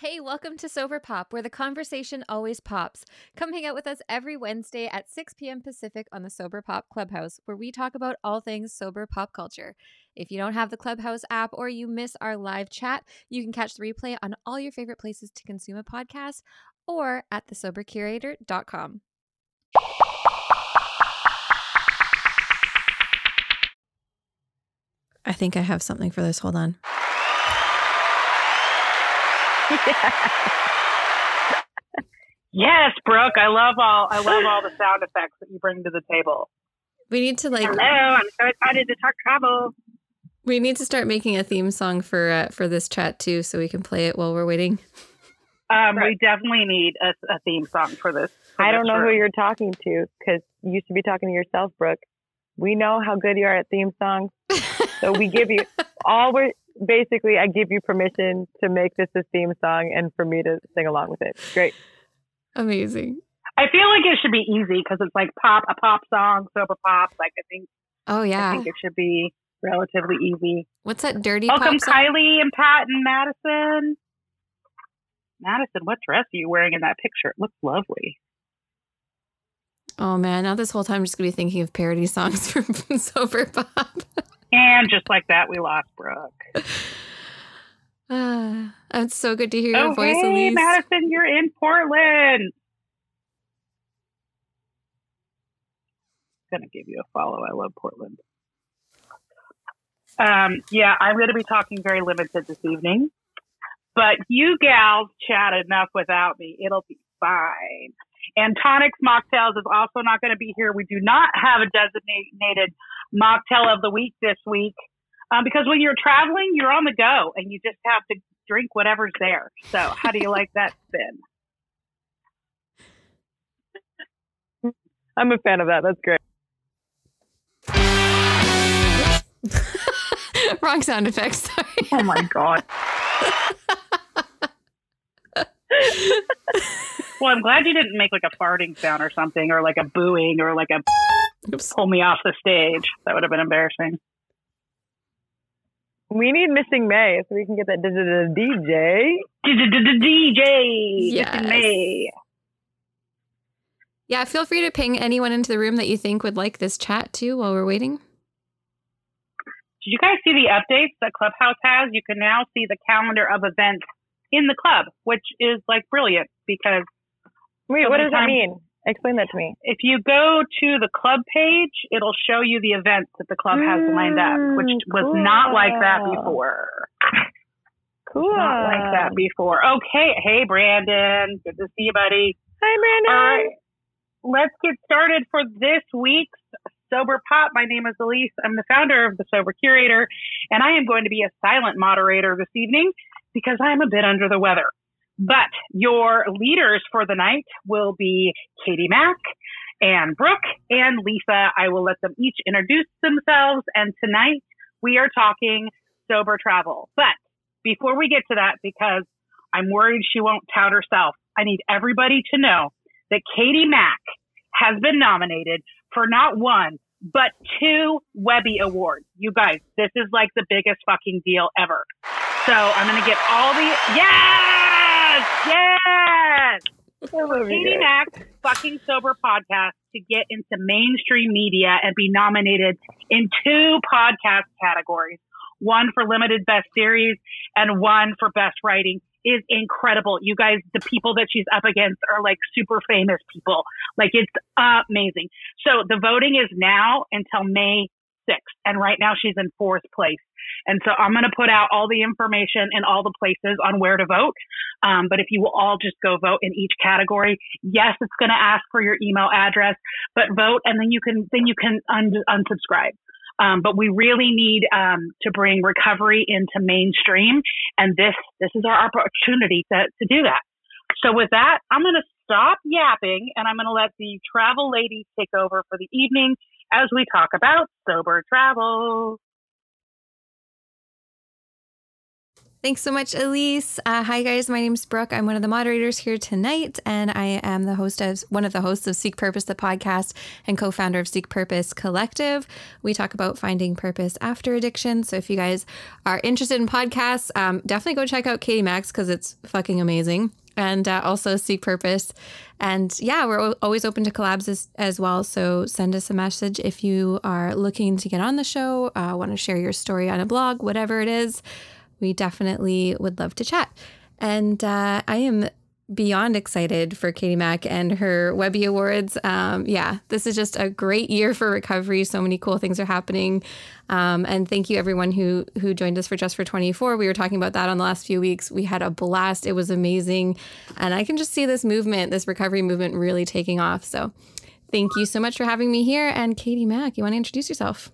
Hey, welcome to Sober Pop, where the conversation always pops. Come hang out with us every Wednesday at 6 p.m. Pacific on the Sober Pop Clubhouse, where we talk about all things sober pop culture. If you don't have the Clubhouse app or you miss our live chat, you can catch the replay on all your favorite places to consume a podcast or at thesobercurator.com. I think I have something for this. Hold on. Yes, Brooke. I love all I love all the sound effects that you bring to the table. We need to like. Hello, I'm so excited to talk travel. We need to start making a theme song for uh, for this chat too, so we can play it while we're waiting. Um, right. We definitely need a, a, theme song for this. For I don't know room. who you're talking to because you should be talking to yourself, Brooke. We know how good you are at theme songs, so we give you all we're basically, I give you permission to make this a theme song and for me to sing along with it. Great. Amazing. I feel like it should be easy because it's like pop, a pop song, sober pop. Like I think. Oh yeah. I think it should be relatively easy. What's that dirty? Welcome, Kylie and Pat and Madison. Madison, what dress are you wearing in that picture? It looks lovely. Oh man, now this whole time I'm just gonna be thinking of parody songs from Sober Pop. And just like that, we lost Brooke. Uh, it's so good to hear your oh, voice, hey, Elise. Madison, you're in Portland. Gonna give you a follow. I love Portland. Um, yeah, I'm going to be talking very limited this evening, but you gals chat enough without me. It'll be fine. And Tonics Mocktails is also not going to be here. We do not have a designated mocktail of the week this week um, because when you're traveling, you're on the go and you just have to drink whatever's there. So, how do you like that spin? I'm a fan of that. That's great. Wrong sound effects. Sorry. Oh my god. well, I'm glad you didn't make like a farting sound or something, or like a booing, or like a Oops. pull me off the stage. That would have been embarrassing. We need Missing May so we can get that DJ. DJ. Missing May. Yeah, feel free to ping anyone into the room that you think would like this chat too while we're waiting. Did you guys see the updates that Clubhouse has? You can now see the calendar of events in the club, which is like brilliant because. Wait, what does that mean? Explain that to me. If you go to the club page, it'll show you the events that the club has lined up, which cool. was not like that before. Cool. Not like that before. Okay. Hey, Brandon. Good to see you, buddy. Hi, Brandon. All right. Let's get started for this week's Sober Pop. My name is Elise. I'm the founder of the Sober Curator, and I am going to be a silent moderator this evening because I'm a bit under the weather. But your leaders for the night will be Katie Mack and Brooke and Lisa. I will let them each introduce themselves. And tonight we are talking sober travel. But before we get to that, because I'm worried she won't tout herself, I need everybody to know that Katie Mack has been nominated for not one, but two Webby Awards. You guys, this is like the biggest fucking deal ever. So I'm going to get all the, yes, yes. Katie Mack, fucking sober podcast to get into mainstream media and be nominated in two podcast categories. One for limited best series and one for best writing is incredible. You guys, the people that she's up against are like super famous people. Like it's amazing. So the voting is now until May 6th. And right now she's in fourth place. And so I'm going to put out all the information in all the places on where to vote. Um, but if you will all just go vote in each category, yes, it's going to ask for your email address, but vote and then you can, then you can un- unsubscribe. Um, but we really need um, to bring recovery into mainstream, and this this is our opportunity to to do that. So with that, I'm going to stop yapping, and I'm going to let the travel ladies take over for the evening as we talk about sober travel. Thanks so much, Elise. Uh, hi, guys. My name's Brooke. I'm one of the moderators here tonight, and I am the host of one of the hosts of Seek Purpose, the podcast, and co-founder of Seek Purpose Collective. We talk about finding purpose after addiction. So if you guys are interested in podcasts, um, definitely go check out Katie Mack's because it's fucking amazing, and uh, also Seek Purpose. And yeah, we're always open to collabs as, as, well. So send us a message if you are looking to get on the show, uh, want to share your story on a blog, whatever it is we definitely would love to chat. And uh, I am beyond excited for Katie Mack and her Webby Awards. Um, yeah, this is just a great year for recovery. So many cool things are happening. Um, and thank you everyone who who joined us for Just for 24. We were talking about that on the last few weeks. We had a blast. It was amazing. And I can just see this movement, this recovery movement really taking off. So thank you so much for having me here. And Katie Mack, you want to introduce yourself?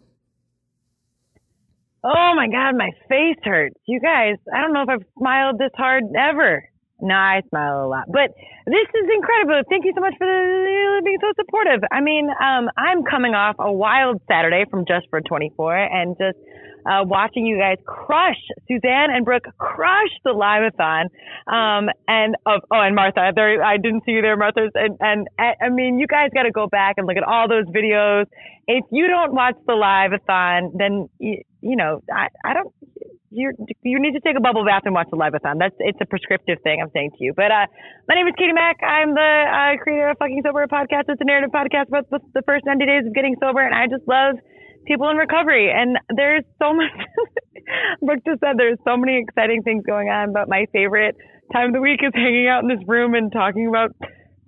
Oh my God, my face hurts. You guys, I don't know if I've smiled this hard ever. No, I smile a lot, but this is incredible. Thank you so much for being so supportive. I mean, um, I'm coming off a wild Saturday from Just for 24 and just uh, watching you guys crush Suzanne and Brooke crush the live-a-thon. Um, and oh, oh, and Martha, there, I didn't see you there, Martha. And, and I mean, you guys got to go back and look at all those videos. If you don't watch the live-a-thon, then you, you know, I, I don't. You you need to take a bubble bath and watch the live-a-thon. That's it's a prescriptive thing I'm saying to you. But uh, my name is Katie Mack. I'm the uh, creator of Fucking Sober podcast. It's a narrative podcast about the first 90 days of getting sober, and I just love people in recovery. And there's so much, Brooke just said there's so many exciting things going on, but my favorite time of the week is hanging out in this room and talking about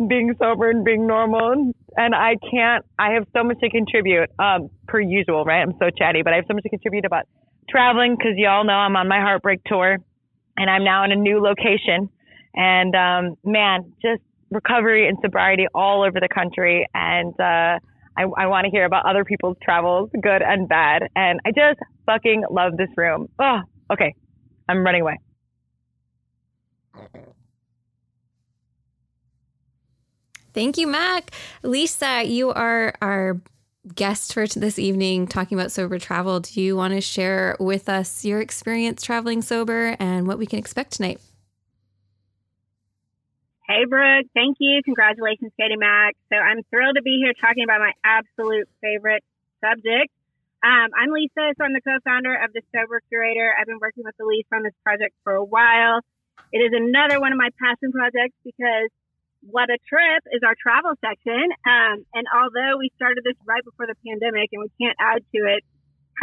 being sober and being normal. And I can't, I have so much to contribute, um, per usual, right? I'm so chatty, but I have so much to contribute about traveling because y'all know I'm on my heartbreak tour and I'm now in a new location. And, um, man, just recovery and sobriety all over the country. And, uh, I, I want to hear about other people's travels, good and bad. And I just fucking love this room. Oh, okay. I'm running away. Thank you, Mack. Lisa, you are our guest for this evening talking about sober travel. Do you want to share with us your experience traveling sober and what we can expect tonight? Hey, Brooke. Thank you. Congratulations, Katie Mack. So I'm thrilled to be here talking about my absolute favorite subject. Um, I'm Lisa, so I'm the co-founder of the Sober Curator. I've been working with Elise on this project for a while. It is another one of my passion projects because what a trip is our travel section. Um, and although we started this right before the pandemic and we can't add to it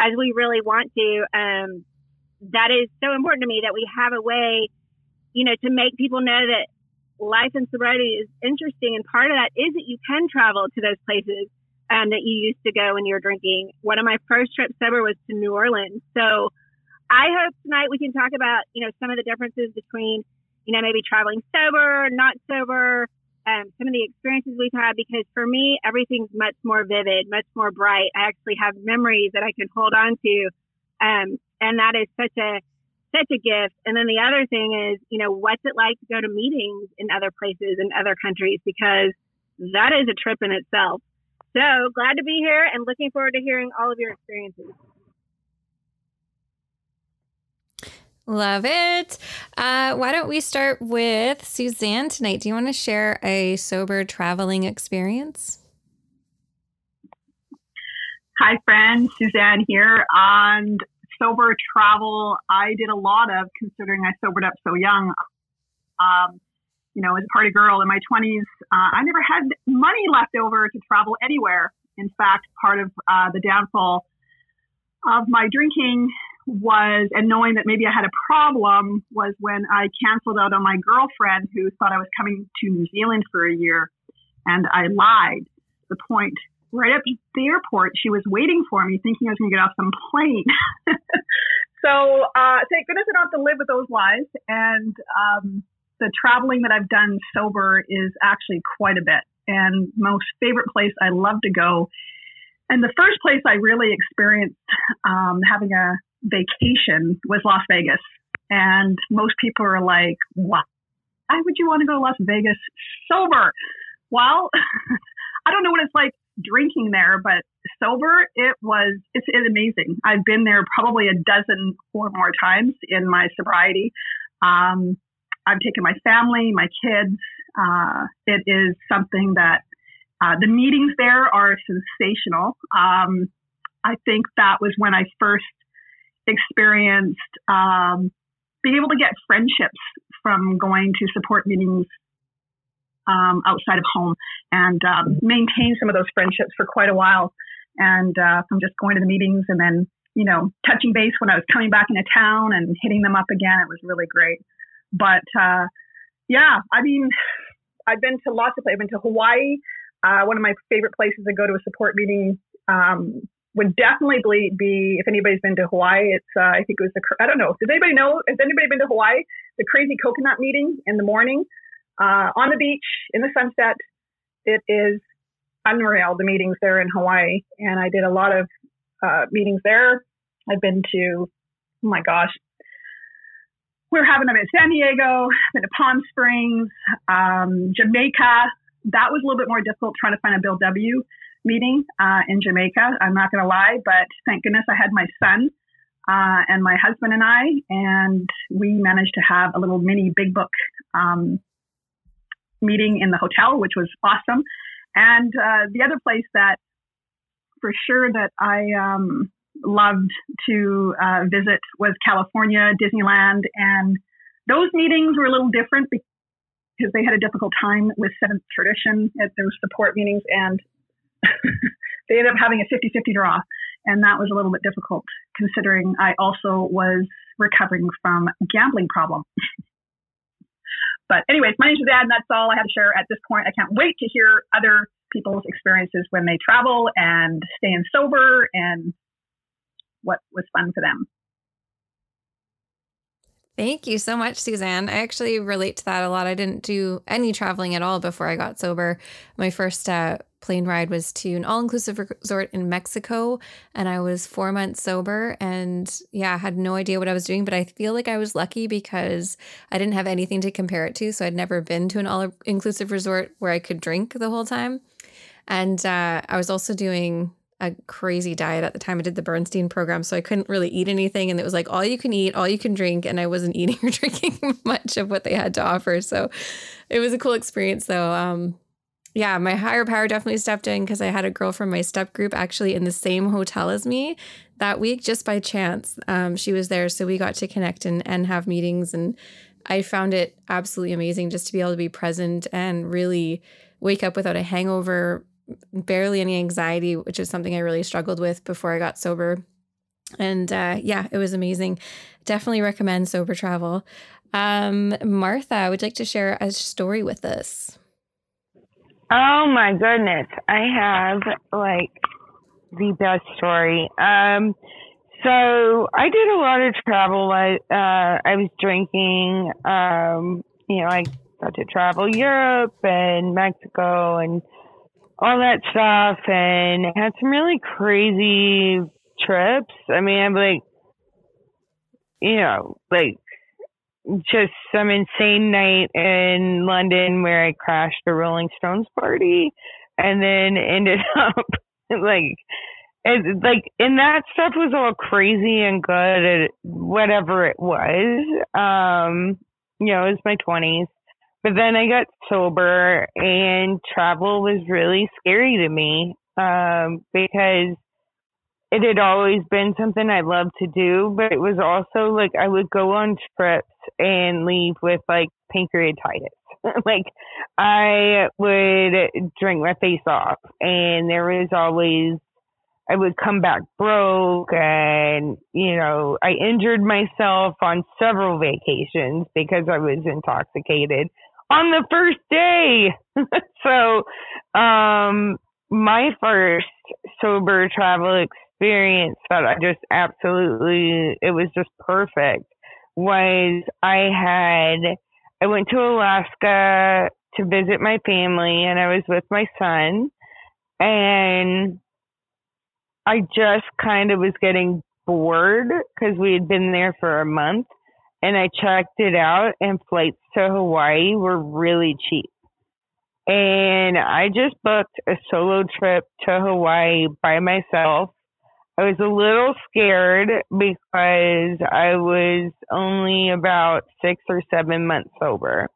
as we really want to, um, that is so important to me that we have a way, you know, to make people know that life in sobriety is interesting. And part of that is that you can travel to those places um, that you used to go when you were drinking. One of my first trips sober was to New Orleans. So I hope tonight we can talk about, you know, some of the differences between, you know, maybe traveling sober, not sober, um, some of the experiences we've had, because for me, everything's much more vivid, much more bright. I actually have memories that I can hold on to. Um, and that is such a, such a gift. And then the other thing is, you know, what's it like to go to meetings in other places in other countries? Because that is a trip in itself. So glad to be here and looking forward to hearing all of your experiences. Love it. Uh, why don't we start with Suzanne tonight? Do you want to share a sober traveling experience? Hi, friends. Suzanne here. And sober travel, I did a lot of considering I sobered up so young. Um, you know, as a party girl in my 20s, uh, I never had money left over to travel anywhere. In fact, part of uh, the downfall of my drinking was, and knowing that maybe I had a problem, was when I canceled out on my girlfriend who thought I was coming to New Zealand for a year. And I lied. The point right at the airport. She was waiting for me, thinking I was going to get off some plane. so uh, thank goodness I don't have to live with those lies. And um, the traveling that I've done sober is actually quite a bit. And most favorite place I love to go. And the first place I really experienced um, having a vacation was Las Vegas. And most people are like, "What? Why would you want to go to Las Vegas sober?" Well, I don't know what it's like drinking there, but sober, it was, it's, it's amazing. I've been there probably a dozen or more times in my sobriety. Um, I've taken my family, my kids. Uh, it is something that uh, the meetings there are sensational. Um, I think that was when I first experienced um, being able to get friendships from going to support meetings um, outside of home and um, maintain some of those friendships for quite a while. And uh, from just going to the meetings and then, you know, touching base when I was coming back into town and hitting them up again, it was really great. But uh, yeah, I mean, I've been to lots of places. I've been to Hawaii. Uh, one of my favorite places to go to a support meeting um, would definitely be if anybody's been to Hawaii. It's uh, I think it was the I don't know. Does anybody know? Has anybody been to Hawaii? The crazy coconut meeting in the morning uh, on the beach in the sunset. It is unreal. The meetings there in Hawaii, and I did a lot of uh, meetings there. I've been to oh my gosh, we are having them in San Diego, been to Palm Springs, um, Jamaica. That was a little bit more difficult trying to find a Bill W meeting uh, in Jamaica. I'm not going to lie, but thank goodness I had my son uh, and my husband and I, and we managed to have a little mini big book um, meeting in the hotel, which was awesome. And uh, the other place that for sure that I um, loved to uh, visit was California, Disneyland, and those meetings were a little different because they had a difficult time with Seventh Tradition at those support meetings, and they ended up having a 50-50 draw, and that was a little bit difficult considering I also was recovering from gambling problem. But anyways, my name's Dad, and that's all I have to share at this point. I can't wait to hear other people's experiences when they travel and staying sober and what was fun for them. Thank you so much, Suzanne. I actually relate to that a lot. I didn't do any traveling at all before I got sober. My first uh, plane ride was to an all inclusive resort in Mexico, and I was four months sober. And yeah, I had no idea what I was doing, but I feel like I was lucky because I didn't have anything to compare it to. So I'd never been to an all inclusive resort where I could drink the whole time. And uh, I was also doing a crazy diet at the time. I did the Bernstein program, so I couldn't really eat anything. And it was like all you can eat, all you can drink. And I wasn't eating or drinking much of what they had to offer. So it was a cool experience, though. Um, yeah, my higher power definitely stepped in because I had a girl from my step group actually in the same hotel as me that week just by chance. Um, she was there, so we got to connect and, and have meetings. And I found it absolutely amazing just to be able to be present and really wake up without a hangover, barely any anxiety, which is something I really struggled with before I got sober. And uh, yeah, it was amazing. Definitely recommend sober travel. Um, Martha, would you like to share a story with us? Oh my goodness. I have like the best story. Um, so I did a lot of travel. I, uh, I was drinking, um, you know, I got to travel Europe and Mexico and all that stuff and had some really crazy trips. I mean, I'm like, you know, like just some insane night in London where I crashed a Rolling Stones party and then ended up like, it, like, and that stuff was all crazy and good at whatever it was. Um, you know, it was my 20s. But then I got sober and travel was really scary to me um, because it had always been something I loved to do, but it was also like I would go on trips and leave with like pancreatitis. like I would drink my face off and there was always I would come back broke and, you know, I injured myself on several vacations because I was intoxicated on the first day. so, um, my first sober travel experience that I just absolutely, it was just perfect was I had, I went to Alaska to visit my family and I was with my son and I just kind of was getting bored because we had been there for a month and I checked it out, and flights to Hawaii were really cheap. and I just booked a solo trip to Hawaii by myself. I was a little scared because I was only about six or seven months sober.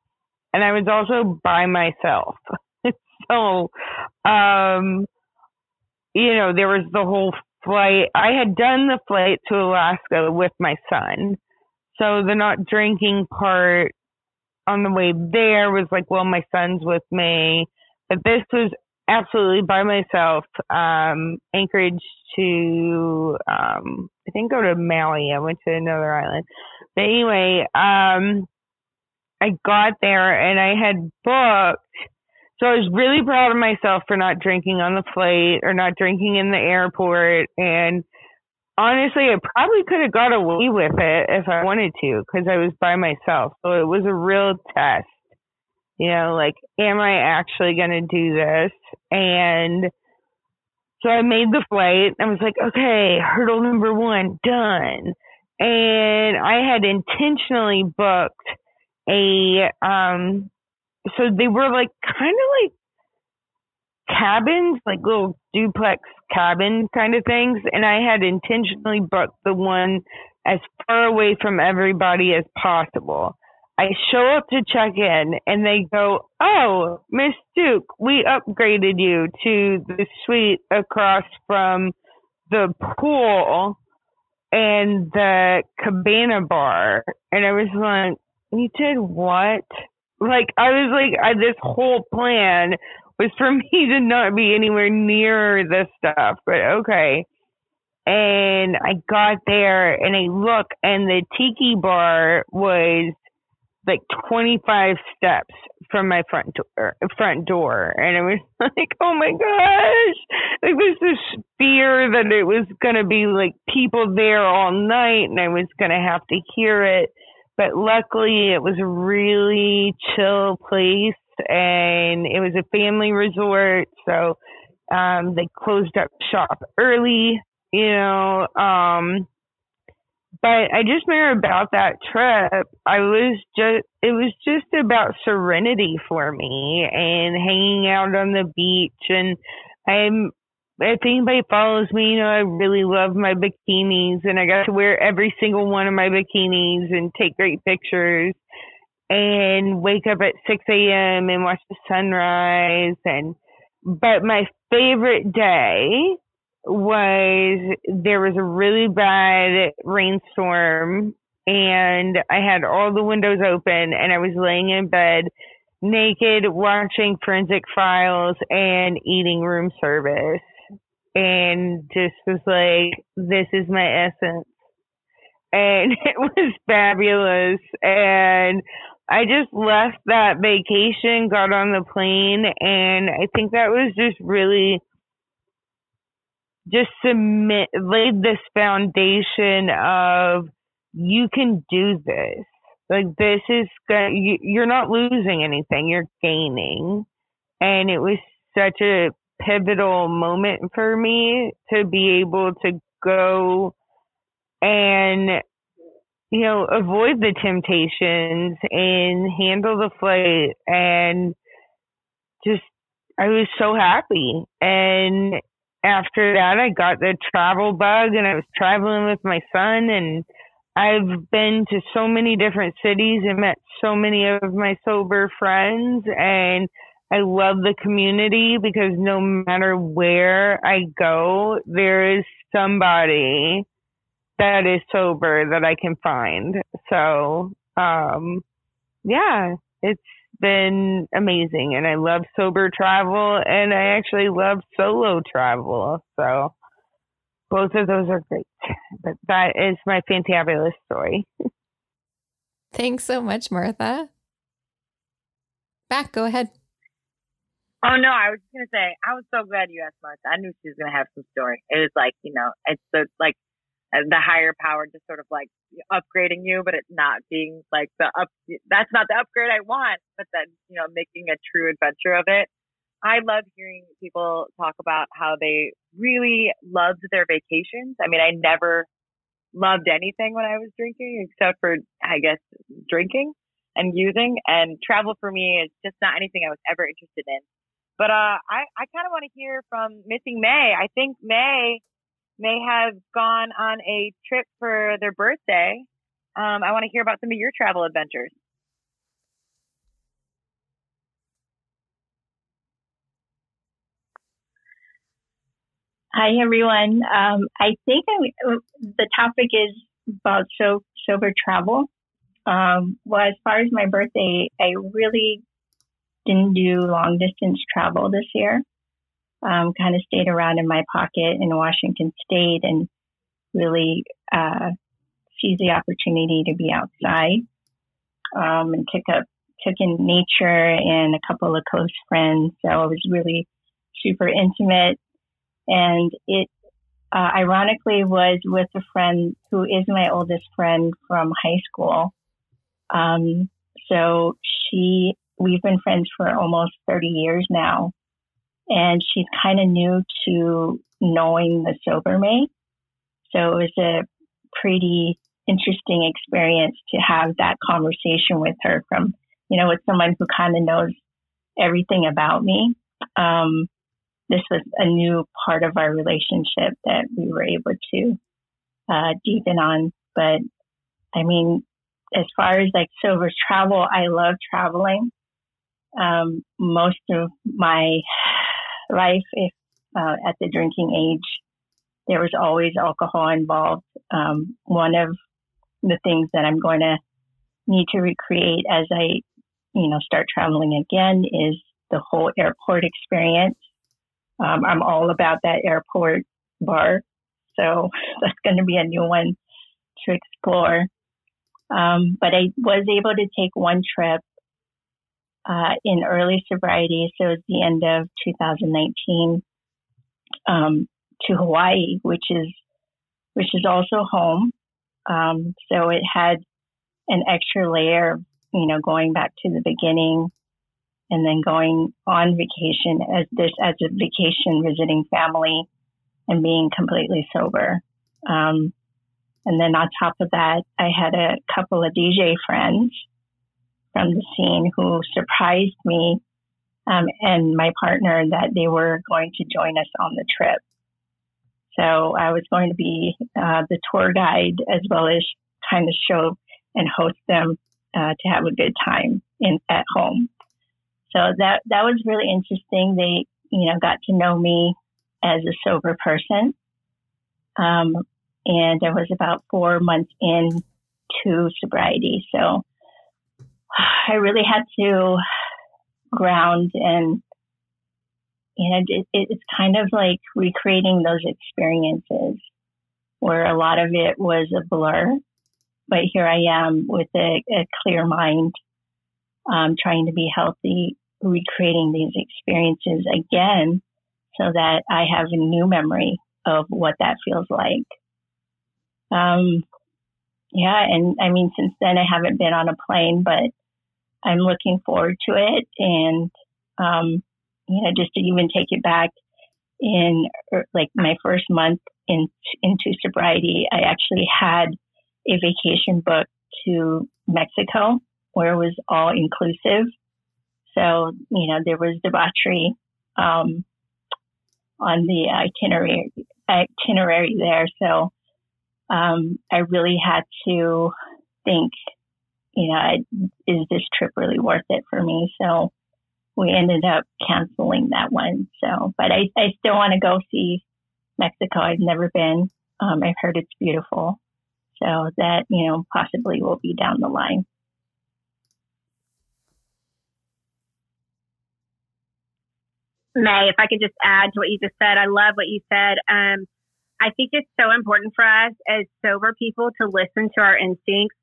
And I was also by myself. so, um, you know, there was the whole flight. I had done the flight to Alaska with my son. So the not drinking part on the way there was like, well, my son's with me. But this was absolutely by myself. Um, Anchorage to, um, I think go to Maui. I went to another island. But anyway, um, I got there and I had booked. So I was really proud of myself for not drinking on the flight or not drinking in the airport. And honestly, I probably could have got away with it if I wanted to because I was by myself. So it was a real test. You know, like, am I actually going to do this? And so I made the flight. I was like, okay, hurdle number one, done. And I had intentionally booked a um so they were like kind of like cabins, like little duplex cabin kind of things, and I had intentionally booked the one as far away from everybody as possible. I show up to check in and they go, Oh, Miss Duke, we upgraded you to the suite across from the pool and the cabana bar. And I was like, you did what? Like I was like, I, this whole plan was for me to not be anywhere near this stuff. But okay. And I got there and I look and the tiki bar was like 25 steps from my front door, er, front door. And I was like, oh my gosh. Like was this fear that it was going to be like people there all night and I was going to have to hear it but luckily it was a really chill place and it was a family resort so um they closed up shop early you know um but I just remember about that trip, I was just, it was just about serenity for me and hanging out on the beach. And I'm if anybody follows me, you know, I really love my bikinis and I got to wear every single one of my bikinis and take great pictures and wake up at 6 a.m. and watch the sunrise. And, but my favorite day was there was a really bad rainstorm and I had all the windows open and I was laying in bed naked watching forensic files and eating room service and just was like, this is my essence. And it was fabulous. And I just left that vacation, got on the plane, and I think that was just really just submit laid this foundation of you can do this. Like this is you're not losing anything, you're gaining. And it was such a pivotal moment for me to be able to go and you know avoid the temptations and handle the flight. And just I was so happy. And after that I got the travel bug and I was traveling with my son. And I've been to so many different cities and met so many of my sober friends. And I love the community because no matter where I go, there is somebody that is sober that I can find. So, um, yeah, it's been amazing and I love sober travel and I actually love solo travel. So both of those are great. But that is my fantabulous story. Thanks so much, Martha. Back, go ahead. Oh no, I was just gonna say I was so glad you asked Martha. I knew she was gonna have some story. It was like you know, it's the like the higher power just sort of like upgrading you, but it's not being like the up. That's not the upgrade I want, but then you know, making a true adventure of it. I love hearing people talk about how they really loved their vacations. I mean, I never loved anything when I was drinking except for I guess drinking. and using. And travel for me is just not anything I was ever interested in. But uh, I, I kind of want to hear from Missing May. I think May may have gone on a trip for their birthday. Um, I want to hear about some of your travel adventures. Hi, everyone. Um, I think I, the topic is about so, sober travel. Um, well, as far as my birthday, I really didn't do long distance travel this year. Um, kind of stayed around in my pocket in Washington State and really uh, seized the opportunity to be outside um, and took up took in nature and a couple of close friends. So it was really super intimate and it uh, ironically was with a friend who is my oldest friend from high school. Um, so she, we've been friends for almost 30 years now. And she's kind of new to knowing the sober May. So it was a pretty interesting experience to have that conversation with her from, you know, with someone who kind of knows everything about me. Um, this was a new part of our relationship that we were able to uh, deepen on. But I mean, as far as like sober travel, I love traveling. Um, most of my life, if uh, at the drinking age, there was always alcohol involved. Um, one of the things that I'm going to need to recreate as I, you know, start traveling again is the whole airport experience. Um, I'm all about that airport bar. So that's going to be a new one to explore. Um, but I was able to take one trip uh, in early sobriety, so it's the end of 2019, um, to Hawaii, which is which is also home. Um, so it had an extra layer, you know, going back to the beginning and then going on vacation as this as a vacation visiting family and being completely sober. Um, and then on top of that, I had a couple of DJ friends from the scene who surprised me um, and my partner that they were going to join us on the trip. So I was going to be uh, the tour guide as well as kind of show and host them uh, to have a good time in at home. So that that was really interesting. They, you know, got to know me as a sober person. Um, and I was about four months in to sobriety. So I really had to ground and, you know, it, it's kind of like recreating those experiences where a lot of it was a blur. But here I am with a, a clear mind, um, trying to be healthy recreating these experiences again so that I have a new memory of what that feels like. Um, yeah, and I mean, since then I haven't been on a plane, but I'm looking forward to it. And, um, you know, just to even take it back in er, like my first month in, into sobriety, I actually had a vacation booked to Mexico where it was all inclusive. So, you know, there was debauchery um, on the itinerary itinerary there. So, um, I really had to think, you know, is this trip really worth it for me? So, we ended up canceling that one. So, but I, I still want to go see Mexico. I've never been. Um, I've heard it's beautiful. So that, you know, possibly will be down the line. May, if I could just add to what you just said, I love what you said. Um, I think it's so important for us as sober people to listen to our instincts.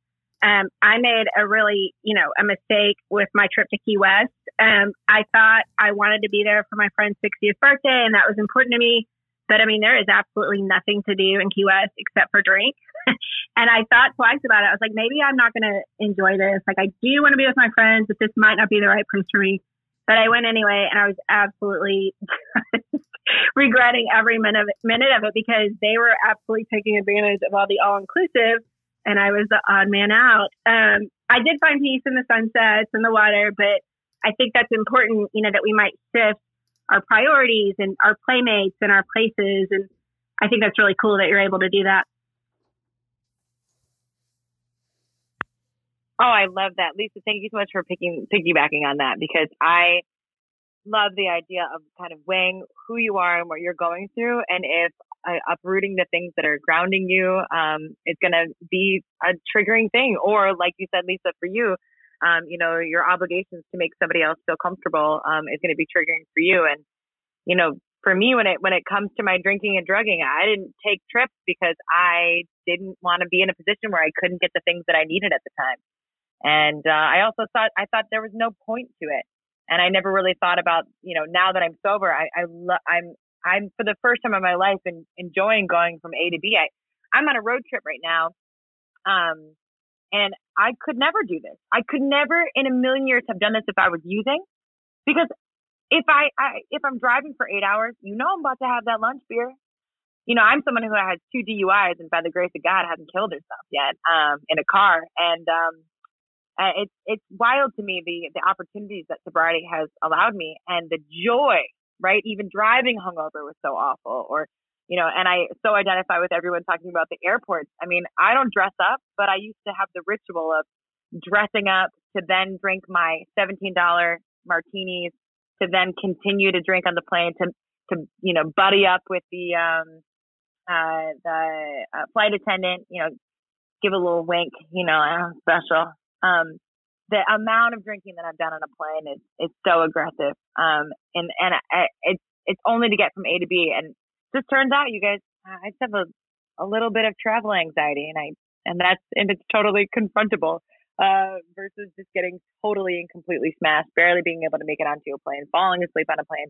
Um, I made a really, you know, a mistake with my trip to Key West. Um, I thought I wanted to be there for my friend's 60th birthday, and that was important to me. But I mean, there is absolutely nothing to do in Key West except for drink. and I thought twice about it. I was like, maybe I'm not going to enjoy this. Like, I do want to be with my friends, but this might not be the right place for me. But I went anyway, and I was absolutely regretting every minute of, it, minute of it because they were absolutely taking advantage of all the all inclusive. And I was the odd man out. Um, I did find peace in the sunsets and the water, but I think that's important, you know, that we might shift our priorities and our playmates and our places. And I think that's really cool that you're able to do that. Oh, I love that. Lisa, thank you so much for picking piggybacking on that because I love the idea of kind of weighing who you are and what you're going through and if uh, uprooting the things that are grounding you um, is going to be a triggering thing. Or like you said lisa for you um, you know your obligations to make somebody else feel comfortable um, is going to be triggering for you. And you know for me when it when it comes to my drinking and drugging i didn't take trips because i didn't want to be in a position where i couldn't get the things that i needed at the time. And uh, I also thought I thought there was no point to it, and I never really thought about you know now that I'm sober, I, I lo- I'm I'm for the first time in my life and enjoying going from A to B. I I'm on a road trip right now, um, and I could never do this. I could never in a million years have done this if I was using, because if I, I if I'm driving for eight hours, you know I'm about to have that lunch beer. You know, I'm someone who has two DUIs and by the grace of God hasn't killed herself yet um, in a car, and um, it's it's wild to me the the opportunities that sobriety has allowed me and the joy, right? Even driving hungover was so awful, or you know, and I so identify with everyone talking about the airports. I mean, I don't dress up, but I used to have the ritual of dressing up to then drink my seventeen dollar martinis, to then continue to drink on the plane, to to you know buddy up with the um uh the uh, flight attendant, you know, give a little wink, you know, oh, special. Um, the amount of drinking that I've done on a plane is is so aggressive. Um, and and I, it's it's only to get from A to B. And just turns out, you guys, I just have a a little bit of travel anxiety, and I and that's and it's totally confrontable. Uh, versus just getting totally and completely smashed, barely being able to make it onto a plane, falling asleep on a plane,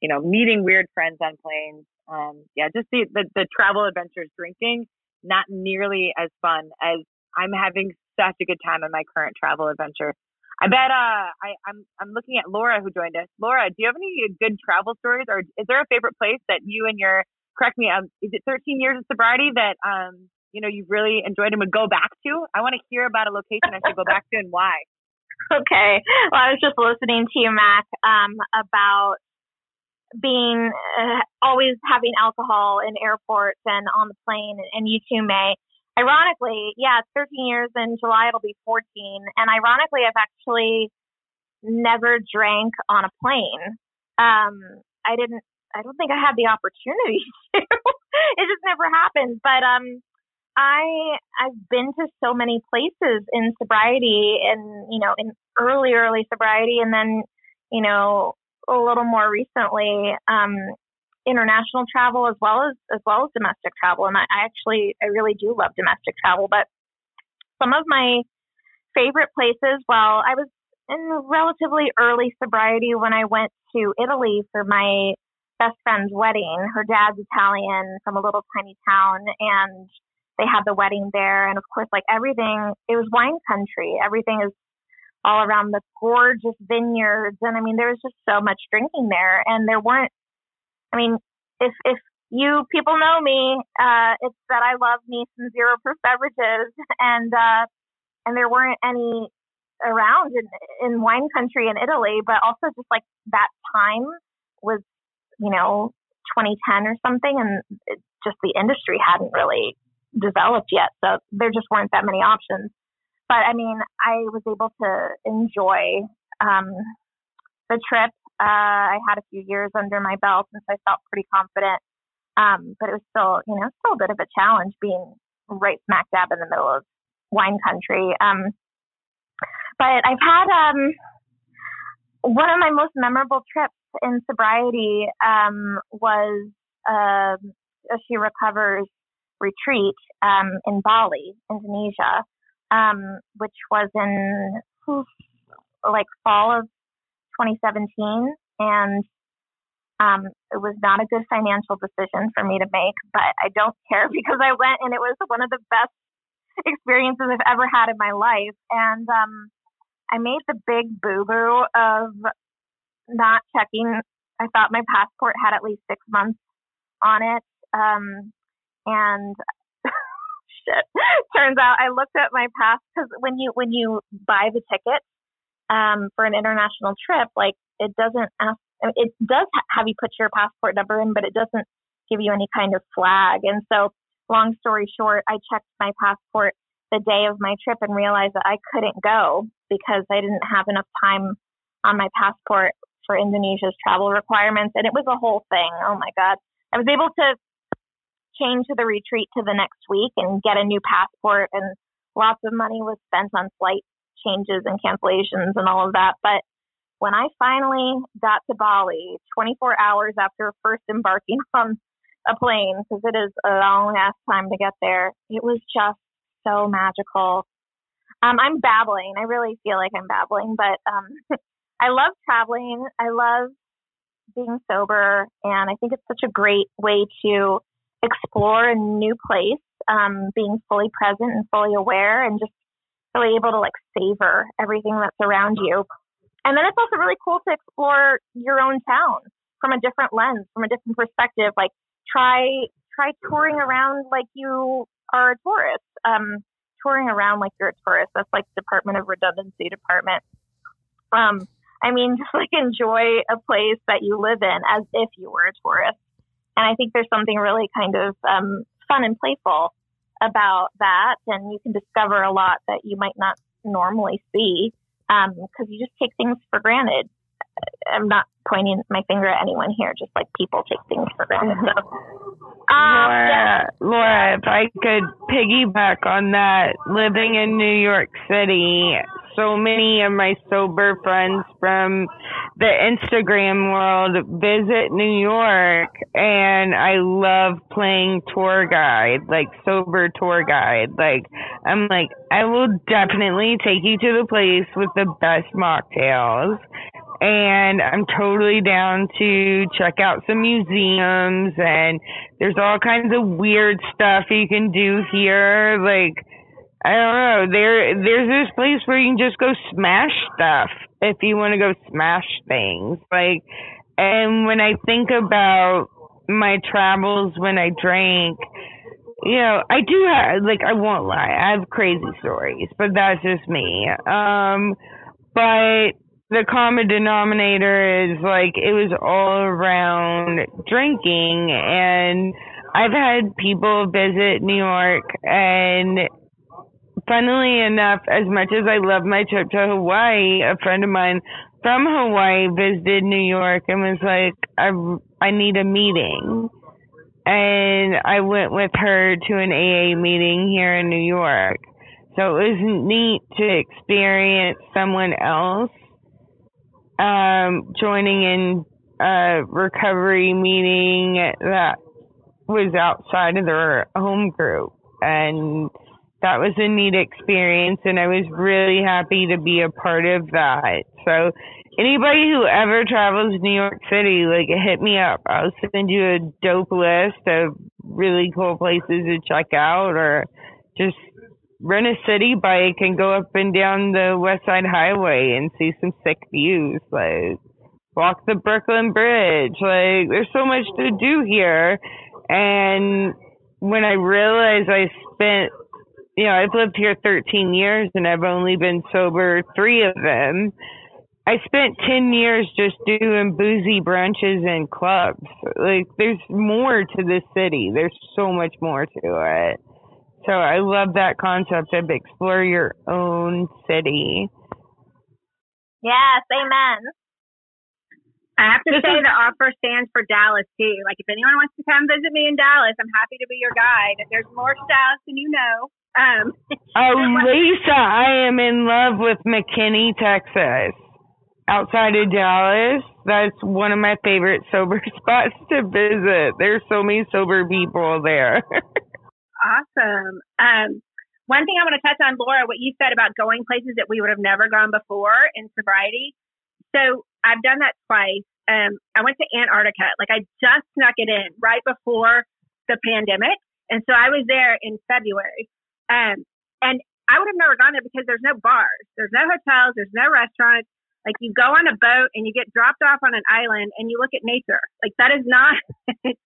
you know, meeting weird friends on planes. Um, yeah, just the, the the travel adventures, drinking, not nearly as fun as I'm having such a good time on my current travel adventure. I bet uh, I, I'm I'm looking at Laura who joined us. Laura, do you have any good travel stories, or is there a favorite place that you and your correct me? Um, is it 13 years of sobriety that um you know you've really enjoyed and would go back to? I want to hear about a location I should go back to and why. Okay, well, I was just listening to you, Mack, um, about being uh, always having alcohol in airports and on the plane, and you too, May ironically, yeah, it's 13 years in July, it'll be 14. And ironically, I've actually never drank on a plane. Um, I didn't, I don't think I had the opportunity to. it just never happened. But, um, I, I've been to so many places in sobriety and, you know, in early, early sobriety and then, you know, a little more recently, um, international travel as well as as well as domestic travel. And I, I actually I really do love domestic travel. But some of my favorite places, well, I was in relatively early sobriety when I went to Italy for my best friend's wedding. Her dad's Italian from a little tiny town and they had the wedding there and of course like everything it was wine country. Everything is all around the gorgeous vineyards and I mean there was just so much drinking there and there weren't I mean, if if you people know me, uh, it's that I love me some zero proof beverages, and uh, and there weren't any around in, in wine country in Italy, but also just like that time was, you know, 2010 or something, and it, just the industry hadn't really developed yet, so there just weren't that many options. But I mean, I was able to enjoy um, the trip uh, I had a few years under my belt, and so I felt pretty confident. Um, but it was still, you know, still a bit of a challenge being right smack dab in the middle of wine country. Um, but I've had um, one of my most memorable trips in sobriety um, was uh, a She Recovers retreat um, in Bali, Indonesia, um, which was in like fall of 2017, and um, it was not a good financial decision for me to make, but I don't care because I went and it was one of the best experiences I've ever had in my life. And um, I made the big boo boo of not checking. I thought my passport had at least six months on it. Um, and bullshit. Turns out I looked at my pass because when you when you buy the ticket um, for an international trip, like it doesn't ask. It does have you put your passport number in, but it doesn't give you any kind of flag. And so, long story short, I checked my passport the day of my trip and realized that I couldn't go because I didn't have enough time on my passport for Indonesia's travel requirements. And it was a whole thing. Oh my God. I was able to change the retreat to the next week and get a new passport and lots of money was spent on flight changes and cancellations and all of that. But when I finally got to Bali, 24 hours after first embarking on a plane, because it is a long ass time to get there, it was just so magical. Um, I'm babbling. I really feel like I'm babbling, but um, I love traveling. I love being sober, and I think it's such a great way to explore a new place, um, being fully present and fully aware, and just really able to like savor everything that's around you. And then it's also really cool to explore your own town from a different lens, from a different perspective. Like try try touring around like you are a tourist. Um, touring around like you're a tourist. That's like Department of Redundancy department. Um, I mean, just like enjoy a place that you live in as if you were a tourist. And I think there's something really kind of um, fun and playful about that. And you can discover a lot that you might not normally see because um, you just take things for granted. I'm not pointing my finger at anyone here, just like people take things for granted. So, um, Laura, yeah. Laura, if I could piggyback on that, living in New York City, so many of my sober friends from the Instagram world visit New York and I love playing tour guide, like sober tour guide. Like, I'm like, I will definitely take you to the place with the best mocktails and I'm totally down to check out some museums and there's all kinds of weird stuff you can do here. Like, I don't know. There, there's this place where you can just go smash stuff if you want to go smash things. Like, and when I think about my travels when I drank, you know, I do have, like, I won't lie, I have crazy stories, but that's just me. Um, but the common denominator is like, it was all around drinking and I've had people visit New York and funnily enough, as much as I love my trip to Hawaii, a friend of mine from Hawaii visited New York and was like, I, I need a meeting. And I went with her to an AA meeting here in New York. So it was neat to experience someone else um, joining in a recovery meeting that was outside of their home group. And that was a neat experience and I was really happy to be a part of that. So anybody who ever travels to New York City, like hit me up. I'll send you a dope list of really cool places to check out or just rent a city bike and go up and down the West Side Highway and see some sick views. Like walk the Brooklyn Bridge. Like there's so much to do here. And when I realized I spent you know, I've lived here 13 years and I've only been sober three of them. I spent 10 years just doing boozy brunches and clubs. Like, there's more to this city. There's so much more to it. So I love that concept of explore your own city. Yes, amen. I have to this say is, the offer stands for Dallas too. Like if anyone wants to come visit me in Dallas, I'm happy to be your guide. If there's more to Dallas than you know, um, oh, Lisa, I am in love with McKinney, Texas, outside of Dallas. That's one of my favorite sober spots to visit. There's so many sober people there. awesome. Um, one thing I want to touch on, Laura, what you said about going places that we would have never gone before in sobriety. So I've done that twice. Um, I went to Antarctica. Like I just snuck it in right before the pandemic. And so I was there in February. Um, and I would have never gone there because there's no bars, there's no hotels, there's no restaurants. Like you go on a boat and you get dropped off on an island and you look at nature. Like that is not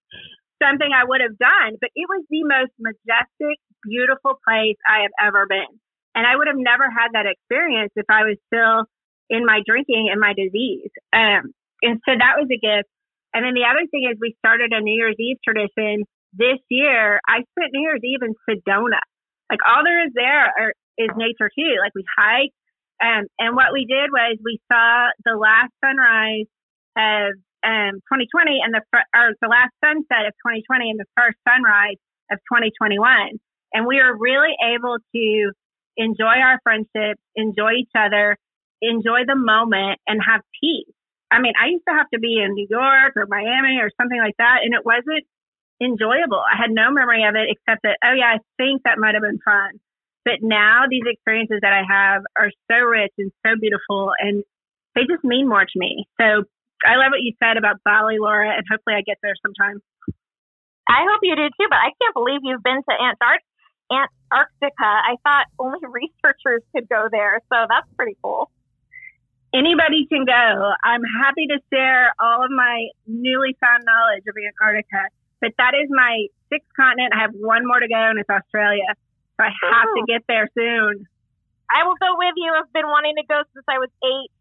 something I would have done, but it was the most majestic, beautiful place I have ever been. And I would have never had that experience if I was still in my drinking and my disease. Um, and so that was a gift. And then the other thing is we started a New Year's Eve tradition this year. I spent New Year's Eve in Sedona. Like all there is there are, is nature too. Like we hiked. Um, and what we did was we saw the last sunrise of um, 2020 and the or the last sunset of 2020 and the first sunrise of 2021. And we were really able to enjoy our friendship, enjoy each other, enjoy the moment, and have peace. I mean, I used to have to be in New York or Miami or something like that, and it wasn't enjoyable. I had no memory of it except that, oh, yeah, I think that might have been fun. But now these experiences that I have are so rich and so beautiful, and they just mean more to me. So I love what you said about Bali, Laura, and hopefully I get there sometime. I hope you do too, but I can't believe you've been to Antarctica. Antarctica. I thought only researchers could go there, so that's pretty cool anybody can go. I'm happy to share all of my newly found knowledge of Antarctica, but that is my sixth continent. I have one more to go, and it's Australia. So I have Ooh. to get there soon. I will go with you. I've been wanting to go since I was eight.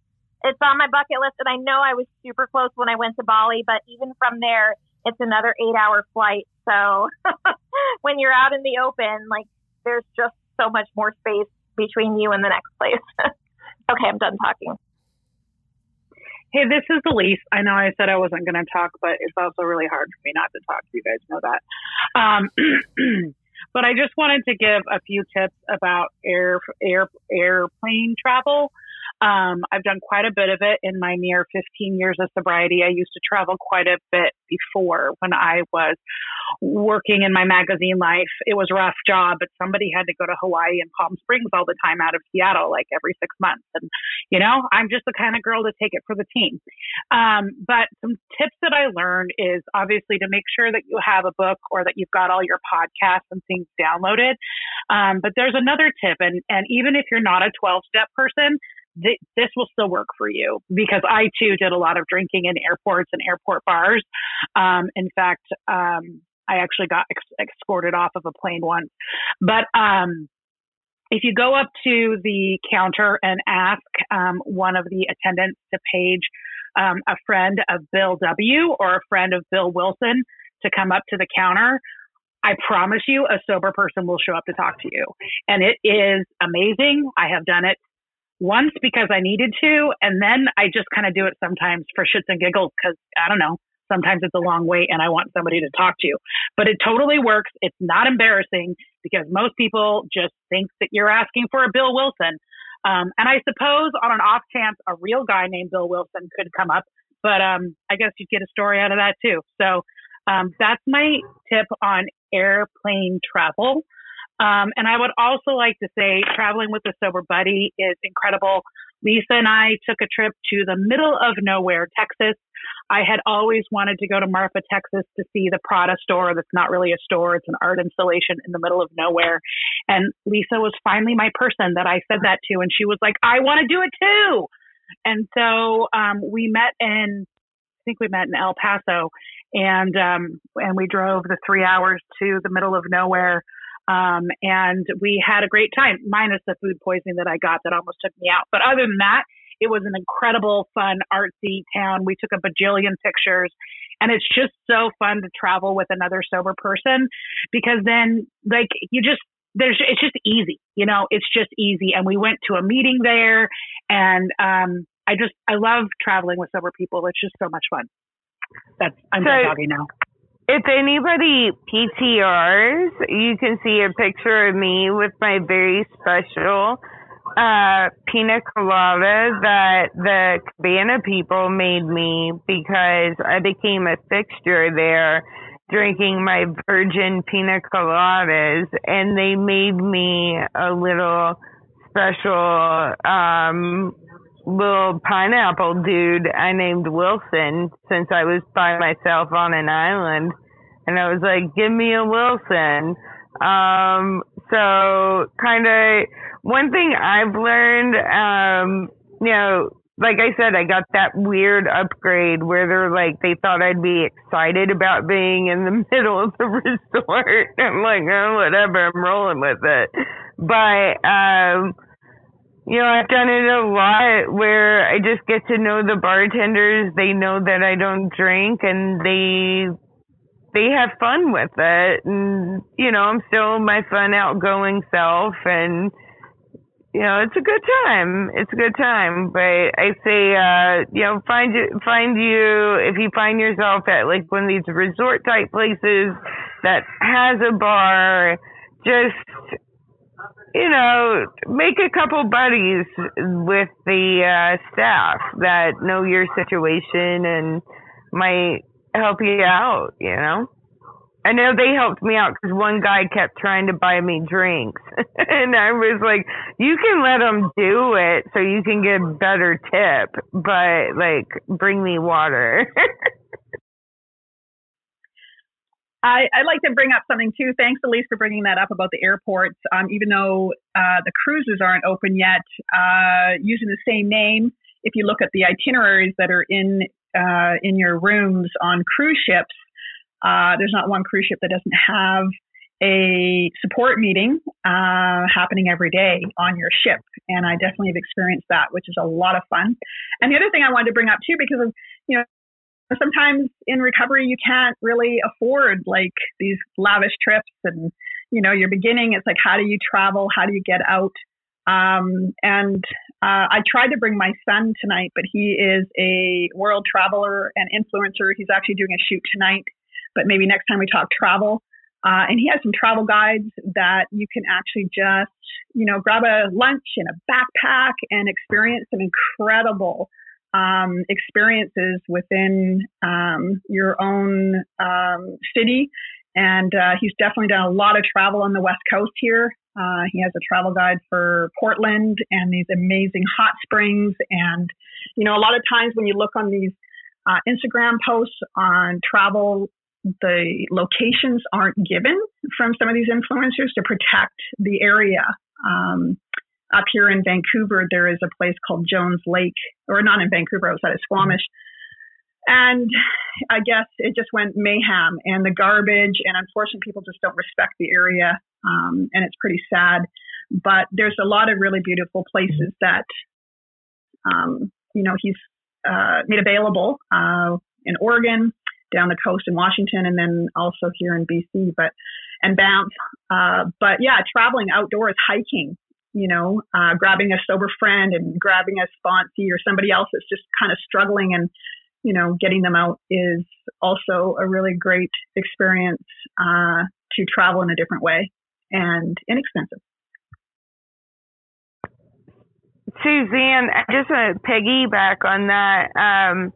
It's on my bucket list, and I know I was super close when I went to Bali, but even from there, it's another eight hour flight. So when you're out in the open, like there's just so much more space between you and the next place. okay, I'm done talking. Hey, this is Elise. I know I said I wasn't going to talk, but it's also really hard for me not to talk. You guys know that. Um, but I just wanted to give a few tips about air, air, airplane travel. Um, I've done quite a bit of it in my near 15 years of sobriety. I used to travel quite a bit before when I was working in my magazine life. It was a rough job, but somebody had to go to Hawaii and Palm Springs all the time out of Seattle, like every six months. And, you know, I'm just the kind of girl to take it for the team. Um, but some tips that I learned is obviously to make sure that you have a book or that you've got all your podcasts and things downloaded. Um, but there's another tip, and, and even if you're not a 12 step person, th- this will still work for you because I too did a lot of drinking in airports and airport bars. Um, in fact, um, I actually got ex- escorted off of a plane once. But um, if you go up to the counter and ask um, one of the attendants to page um, a friend of Bill W. or a friend of Bill Wilson to come up to the counter, I promise you a sober person will show up to talk to you. And it is amazing. I have done it once because I needed to, and then I just kind of do it sometimes for shits and giggles because I don't know. Sometimes it's a long wait and I want somebody to talk to. But it totally works. It's not embarrassing because most people just think that you're asking for a Bill Wilson. Um, and I suppose on an off chance, a real guy named Bill Wilson could come up. But um, I guess you'd get a story out of that too. So um, that's my tip on airplane travel. Um, and I would also like to say traveling with a sober buddy is incredible. Lisa and I took a trip to the middle of nowhere, Texas. I had always wanted to go to Marfa, Texas to see the Prada store that's not really a store, it's an art installation in the middle of nowhere. And Lisa was finally my person that I said that to. And she was like, I want to do it too. And so um, we met in, I think we met in El Paso, and um, and we drove the three hours to the middle of nowhere um, and we had a great time, minus the food poisoning that I got that almost took me out. But other than that, it was an incredible, fun, artsy town. We took a bajillion pictures. And it's just so fun to travel with another sober person because then, like, you just, there's, it's just easy, you know, it's just easy. And we went to a meeting there and, um, I just, I love traveling with sober people. It's just so much fun. That's, I'm so, done talking now. If anybody PTRs, you can see a picture of me with my very special uh, pina colada that the Cabana people made me because I became a fixture there drinking my virgin pina coladas and they made me a little special um little pineapple dude I named Wilson since I was by myself on an island. And I was like, give me a Wilson. Um, so kind of one thing I've learned, um, you know, like I said, I got that weird upgrade where they're like, they thought I'd be excited about being in the middle of the resort. I'm like, oh, whatever, I'm rolling with it. But, um, you know, I've done it a lot where I just get to know the bartenders. They know that I don't drink and they, they have fun with it. And, you know, I'm still my fun, outgoing self and, you know, it's a good time. It's a good time. But I say, uh, you know, find you, find you, if you find yourself at like one of these resort type places that has a bar, just, you know, make a couple buddies with the, uh, staff that know your situation and might help you out, you know? I know they helped me out because one guy kept trying to buy me drinks, and I was like, "You can let them do it, so you can get better tip, but like, bring me water." I, I'd like to bring up something too. Thanks, Elise, for bringing that up about the airports. Um, even though uh, the cruises aren't open yet, uh, using the same name, if you look at the itineraries that are in uh, in your rooms on cruise ships, uh, there's not one cruise ship that doesn't have a support meeting uh, happening every day on your ship. And I definitely have experienced that, which is a lot of fun. And the other thing I wanted to bring up too, because of, you know, sometimes in recovery you can't really afford like these lavish trips and you know you're beginning. It's like how do you travel? How do you get out? Um, and uh, i tried to bring my son tonight but he is a world traveler and influencer. He's actually doing a shoot tonight but maybe next time we talk travel. Uh, and he has some travel guides that you can actually just, you know, grab a lunch and a backpack and experience some incredible um, experiences within um, your own um, city. And uh, he's definitely done a lot of travel on the West Coast here. Uh, he has a travel guide for Portland and these amazing hot springs. And, you know, a lot of times when you look on these uh, Instagram posts on travel the locations aren't given from some of these influencers to protect the area. Um, up here in Vancouver, there is a place called Jones Lake, or not in Vancouver, I was at Squamish. And I guess it just went mayhem and the garbage, and unfortunately, people just don't respect the area, um, and it's pretty sad. But there's a lot of really beautiful places that, um, you know, he's uh, made available uh, in Oregon, down the coast in Washington and then also here in BC, but and Banff. Uh, but yeah, traveling outdoors, hiking, you know, uh, grabbing a sober friend and grabbing a sponsee or somebody else that's just kind of struggling and you know getting them out is also a really great experience uh, to travel in a different way and inexpensive. Suzanne, I just to piggyback on that. Um,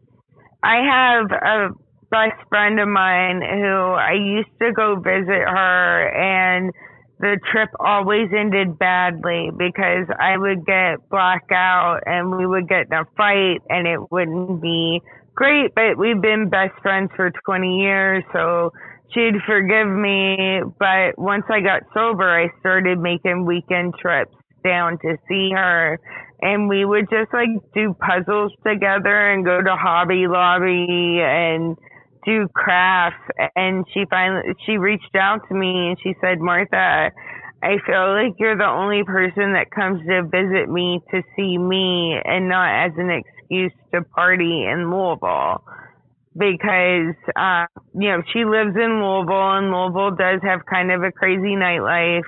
I have a best friend of mine who I used to go visit her and the trip always ended badly because I would get blackout and we would get in a fight and it wouldn't be great, but we've been best friends for 20 years, so she'd forgive me. But once I got sober, I started making weekend trips down to see her and we would just like do puzzles together and go to Hobby Lobby and do crafts. And she finally she reached out to me and she said martha i feel like you're the only person that comes to visit me to see me and not as an excuse to party in louisville. Because uh you know she lives in louisville and louisville does have kind of a crazy nightlife.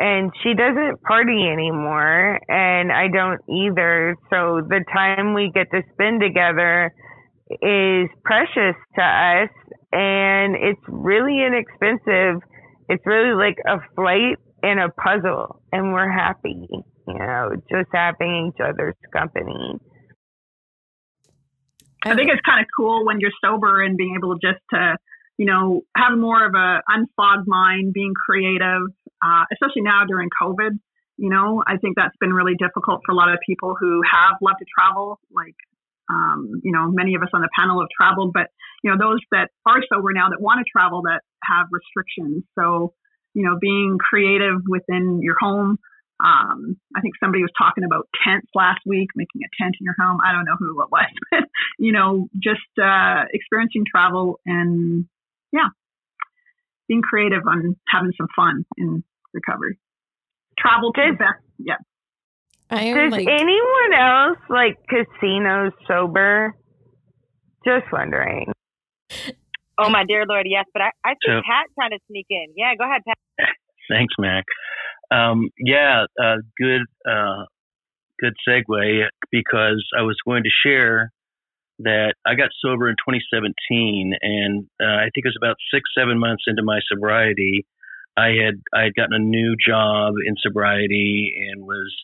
And she doesn't party anymore. And i don't either. So the time we get to spend together is precious to us and it's really inexpensive. It's really like a flight and a puzzle and we're happy, you know, just having each other's company. I think it's kind of cool when you're sober and being able to just to, you know, have more of a unfogged mind, being creative, uh, especially now during COVID. You know, I think that's been really difficult for a lot of people who have loved to travel, like um, you know, many of us on the panel have traveled, but you know, those that are sober now that want to travel that have restrictions. So, you know, being creative within your home, Um, I think somebody was talking about tents last week, making a tent in your home. I don't know who it was, but you know, just uh, experiencing travel and yeah, being creative and having some fun in recovery. Travel to the best. Yeah. I Does like, anyone else like casinos sober? Just wondering. Oh my dear Lord, yes, but I, I see so, Pat trying to sneak in. Yeah, go ahead, Pat. Thanks, Mack. Um, yeah, uh, good, uh, good segue because I was going to share that I got sober in 2017, and uh, I think it was about six, seven months into my sobriety. I had I had gotten a new job in sobriety and was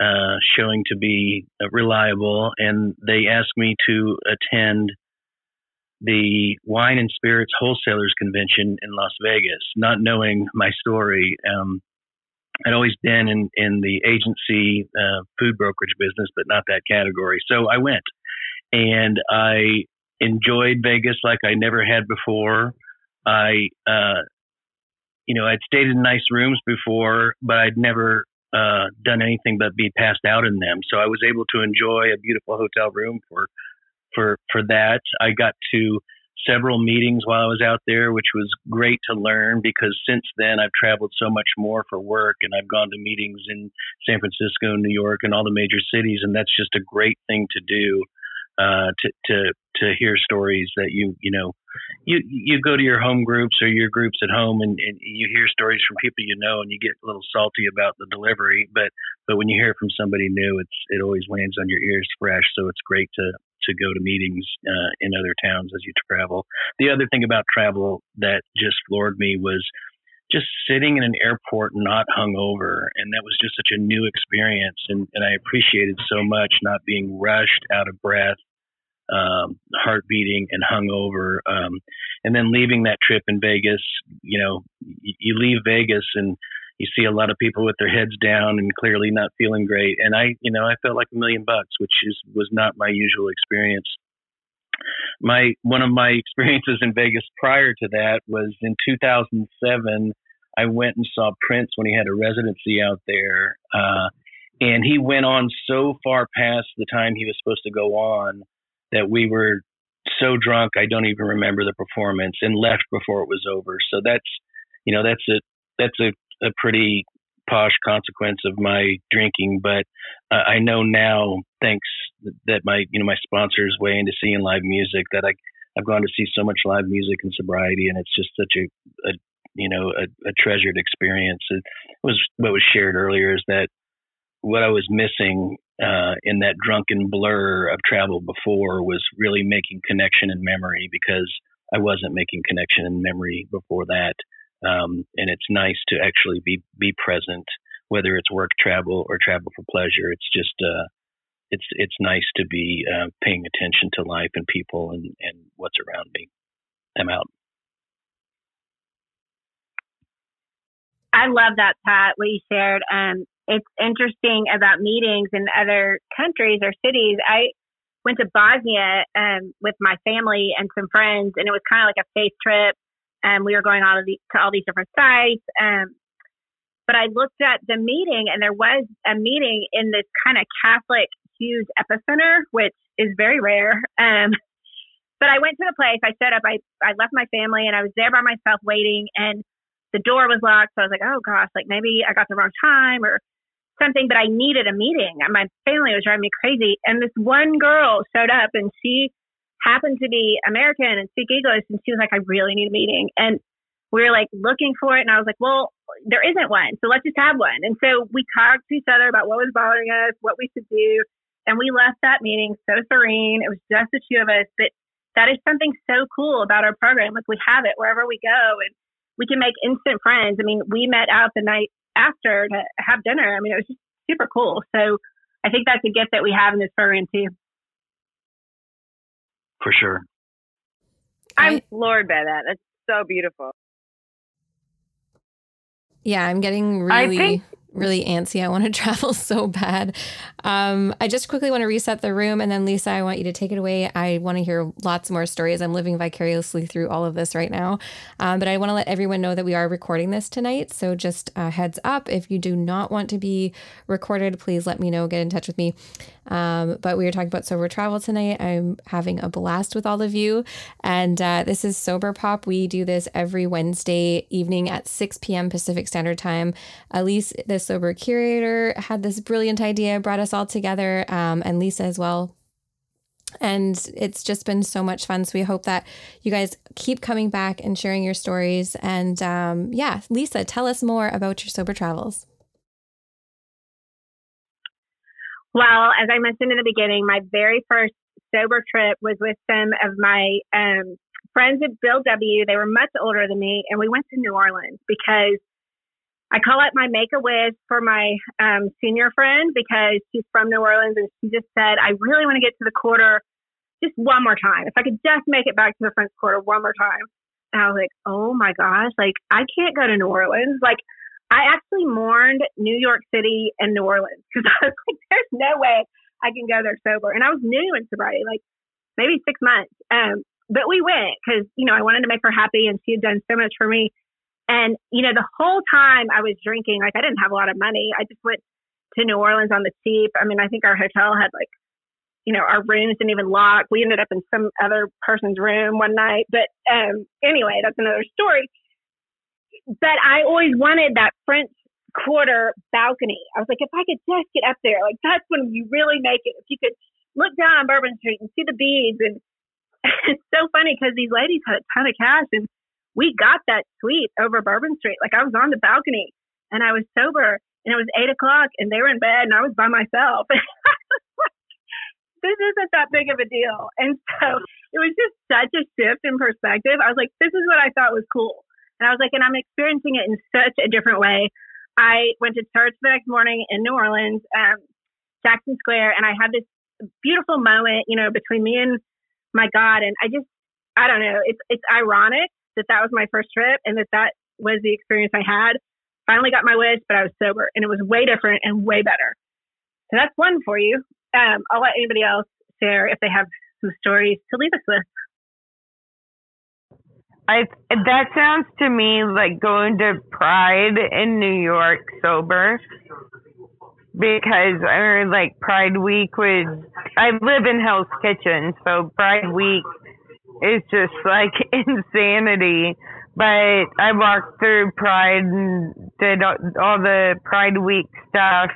uh, showing to be uh, reliable, and they asked me to attend the Wine and Spirits Wholesalers Convention in Las Vegas, not knowing my story. Um, I'd always been in, in the agency uh, food brokerage business, but not that category. So I went and I enjoyed Vegas like I never had before. I, uh, you know, I'd stayed in nice rooms before, but I'd never uh, done anything but be passed out in them. So I was able to enjoy a beautiful hotel room for for for that. I got to several meetings while I was out there, which was great to learn because since then I've traveled so much more for work and I've gone to meetings in San Francisco, New York, and all the major cities, and that's just a great thing to do. Uh, to to to hear stories that you you know you you go to your home groups or your groups at home and, and you hear stories from people you know and you get a little salty about the delivery but but when you hear from somebody new it's it always lands on your ears fresh so it's great to to go to meetings uh, in other towns as you travel. The other thing about travel that just floored me was just sitting in an airport not hungover, and that was just such a new experience, and, and I appreciated so much not being rushed, out of breath, um, heart beating, and hungover. Um, and then leaving that trip in Vegas, you know, you, you leave Vegas and you see a lot of people with their heads down and clearly not feeling great. And I, you know, I felt like a million bucks, which is was not my usual experience. My one of my experiences in Vegas prior to that was in 2007. I went and saw Prince when he had a residency out there, uh, and he went on so far past the time he was supposed to go on that we were so drunk I don't even remember the performance and left before it was over. So that's you know that's a that's a a pretty posh consequence of my drinking, but uh, I know now, thanks that my you know my sponsors way into seeing live music, that I I've gone to see so much live music in sobriety, and it's just such a, a you know a, a treasured experience. It was what was shared earlier is that what I was missing uh, in that drunken blur of travel before was really making connection and memory because I wasn't making connection and memory before that. Um, and it's nice to actually be be present, whether it's work travel or travel for pleasure. It's just uh, it's it's nice to be uh, paying attention to life and people and and what's around me. I'm out. I love that, Pat, what you shared. Um, it's interesting about meetings in other countries or cities. I went to Bosnia um, with my family and some friends, and it was kind of like a faith trip and we were going all of the, to all these different sites. Um, but I looked at the meeting, and there was a meeting in this kind of Catholic huge epicenter, which is very rare. Um, but I went to the place. I set up. I I left my family, and I was there by myself waiting, and the door was locked. So I was like, oh gosh, like maybe I got the wrong time or something. But I needed a meeting. And my family was driving me crazy, and this one girl showed up, and she happened to be American and speak English. And she was like, I really need a meeting. And we were like looking for it. And I was like, well, there isn't one. So let's just have one. And so we talked to each other about what was bothering us, what we should do. And we left that meeting so serene. It was just the two of us. But that is something so cool about our program. Like we have it wherever we go and we can make instant friends. I mean, we met out the night after to have dinner. I mean, it was just super cool. So I think that's a gift that we have in this program too for sure. I'm floored by that. That's so beautiful. Yeah, I'm getting really. I think really antsy. I want to travel so bad. Um, I just quickly want to reset the room. And then, Lisa, I want you to take it away. I want to hear lots more stories. I'm living vicariously through all of this right now. Um, but I want to let everyone know that we are recording this tonight. So just uh, heads up if you do not want to be recorded, please let me know. Get in touch with me. Um, but we are talking about sober travel tonight. I'm having a blast with all of you. And uh, this is Sober Pop. We do this every Wednesday evening at 6 p.m. Pacific Standard Time. Elise, the sober curator, had this brilliant idea, brought us all together, um, and Lisa as well. And it's just been so much fun. So we hope that you guys keep coming back and sharing your stories. And um, yeah, Lisa, tell us more about your sober travels. Well, as I mentioned in the beginning, my very first sober trip was with some of my um, friends at Bill W. They were much older than me, and we went to New Orleans because I call it my make a wish for my um, senior friend because she's from New Orleans, and she just said, "I really want to get to the quarter just one more time. If I could just make it back to the French Quarter one more time." And I was like, "Oh my gosh! Like I can't go to New Orleans. Like I actually mourned New York City and New Orleans because I was like, there's no way I can go there sober. And I was new in sobriety, like maybe six months. Um, but we went because, you know, I wanted to make her happy and she had done so much for me. And, you know, the whole time I was drinking, like I didn't have a lot of money. I just went to New Orleans on the cheap. I mean, I think our hotel had like, you know, our rooms didn't even lock. We ended up in some other person's room one night. But um, anyway, that's another story but I always wanted that French Quarter balcony. I was like, if I could just get up there, like that's when you really make it. If you could look down on Bourbon Street and see the beads, and it's so funny because these ladies had a ton of cash, and we got that suite over Bourbon Street. Like I was on the balcony, and I was sober, and it was eight o'clock, and they were in bed, and I was by myself. this isn't that big of a deal. And so it was just such a shift in perspective. I was like, this is what I thought was cool. And I was like, and I'm experiencing it in such a different way. I went to church the next morning in New Orleans, um, Jackson Square, and I had this beautiful moment, you know, between me and my God. And I just, I don't know, it's it's ironic that that was my first trip and that that was the experience I had. Finally got my wish, but I was sober, and it was way different and way better. So that's one for you. Um, I'll let anybody else share if they have some stories to leave us with. I that sounds to me like going to Pride in New York sober because I like Pride Week was I live in Hell's Kitchen, so Pride Week is just like insanity. But I walked through Pride and did all the Pride Week stuff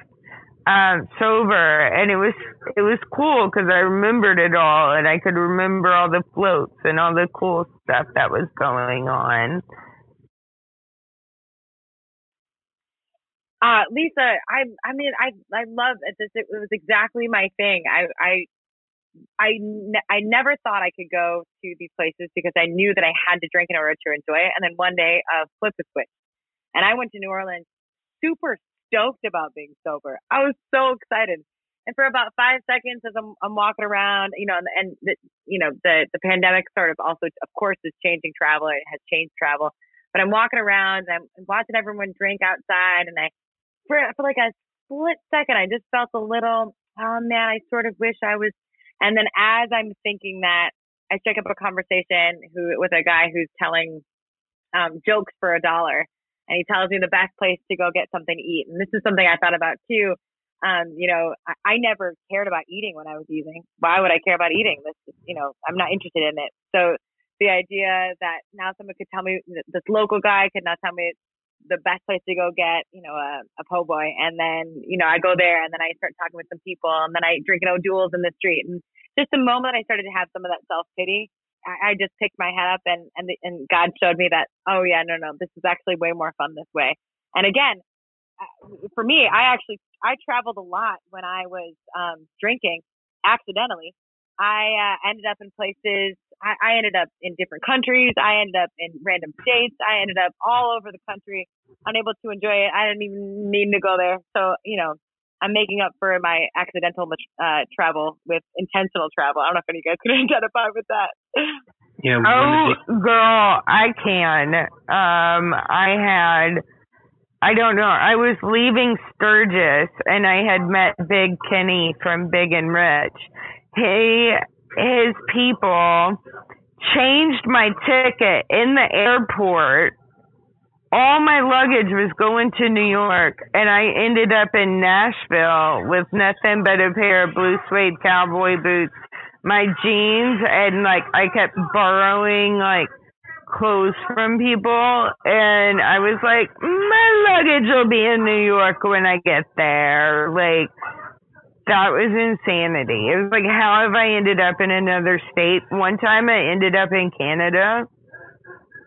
um, sober, and it was it was cool because I remembered it all, and I could remember all the floats and all the cool stuff that was going on. Uh, Lisa, I I mean I I love it. This it was exactly my thing. I I I, ne- I never thought I could go to these places because I knew that I had to drink in order to enjoy it. And then one day, uh, flip the switch, and I went to New Orleans super stoked about being sober. I was so excited. And for about five seconds, as I'm, I'm walking around, you know, and, and the, you know, the the pandemic sort of also, of course, is changing travel. It has changed travel. But I'm walking around and I'm watching everyone drink outside, and I, for for like a split second, I just felt a little, oh man, I sort of wish I was. And then as I'm thinking that, I strike up a conversation who with a guy who's telling um, jokes for a dollar, and he tells me the best place to go get something to eat. And this is something I thought about too. Um, you know, I, I never cared about eating when I was using. Why would I care about eating? This, is, you know, I'm not interested in it. So the idea that now someone could tell me this local guy could now tell me the best place to go get, you know, a, a po' boy. And then, you know, I go there and then I start talking with some people and then I drink an O'Doul's in the street. And just the moment I started to have some of that self pity, I, I just picked my head up and and and God showed me that oh yeah no no this is actually way more fun this way. And again, uh, for me, I actually I traveled a lot when I was um, drinking accidentally. I uh, ended up in places. I, I ended up in different countries. I ended up in random states. I ended up all over the country, unable to enjoy it. I didn't even need to go there. So you know, I'm making up for my accidental uh, travel with intentional travel. I don't know if any of you guys can identify with that. Yeah. Oh, girl, I can. Um, I had I don't know. I was leaving Sturgis and I had met Big Kenny from Big and Rich. He, his people changed my ticket in the airport. All my luggage was going to New York and I ended up in Nashville with nothing but a pair of blue suede cowboy boots, my jeans, and like I kept borrowing like clothes from people and I was like, my luggage will be in New York when I get there. Like that was insanity. It was like how have I ended up in another state? One time I ended up in Canada.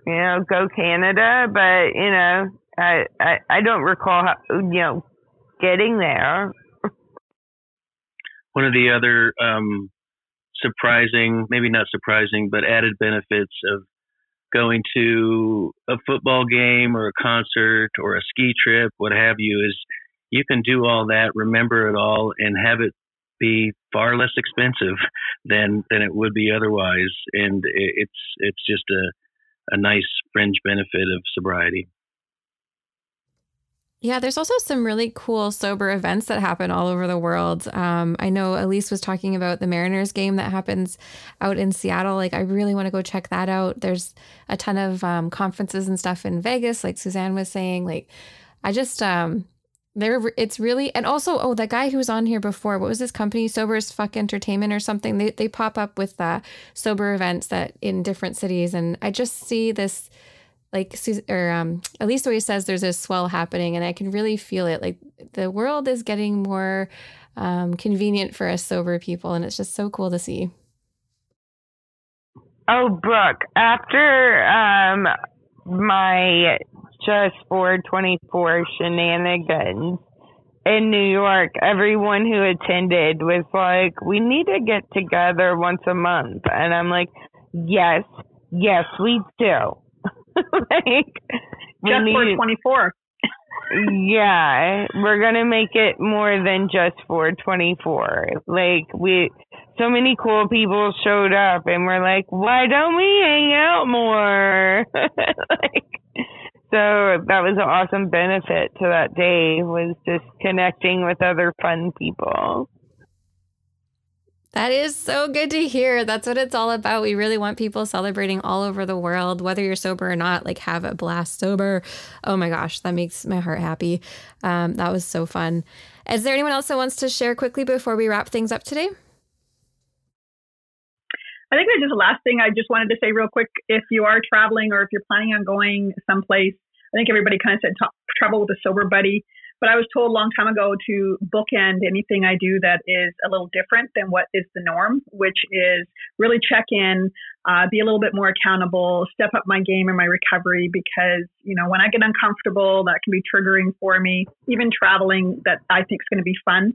You know, go Canada, but you know, I I, I don't recall how, you know getting there. One of the other um surprising, maybe not surprising, but added benefits of going to a football game or a concert or a ski trip, what have you, is you can do all that, remember it all, and have it be far less expensive than than it would be otherwise. And it's it's just a a nice fringe benefit of sobriety. Yeah, there's also some really cool sober events that happen all over the world. Um, I know Elise was talking about the Mariners game that happens out in Seattle. Like, I really want to go check that out. There's a ton of um, conferences and stuff in Vegas, like Suzanne was saying. Like, I just, um, there, it's really, and also, oh, that guy who was on here before, what was this company, Sober as Fuck Entertainment or something? They they pop up with uh, sober events that in different cities, and I just see this like or um Elise always says there's a swell happening and I can really feel it. Like the world is getting more um, convenient for us sober people and it's just so cool to see. Oh, Brooke, after um my just 424 shenanigans in New York, everyone who attended was like, we need to get together once a month. And I'm like, yes, yes, we do like just need, for 24. yeah, we're gonna make it more than just for 24. Like we, so many cool people showed up, and we're like, why don't we hang out more? like, so that was an awesome benefit to that day was just connecting with other fun people. That is so good to hear. That's what it's all about. We really want people celebrating all over the world, whether you're sober or not. Like, have a blast sober. Oh my gosh, that makes my heart happy. Um, that was so fun. Is there anyone else that wants to share quickly before we wrap things up today? I think that's just the last thing I just wanted to say real quick. If you are traveling or if you're planning on going someplace, I think everybody kind of said travel with a sober buddy. But I was told a long time ago to bookend anything I do that is a little different than what is the norm, which is really check in, uh, be a little bit more accountable, step up my game in my recovery because, you know, when I get uncomfortable, that can be triggering for me. Even traveling, that I think is going to be fun.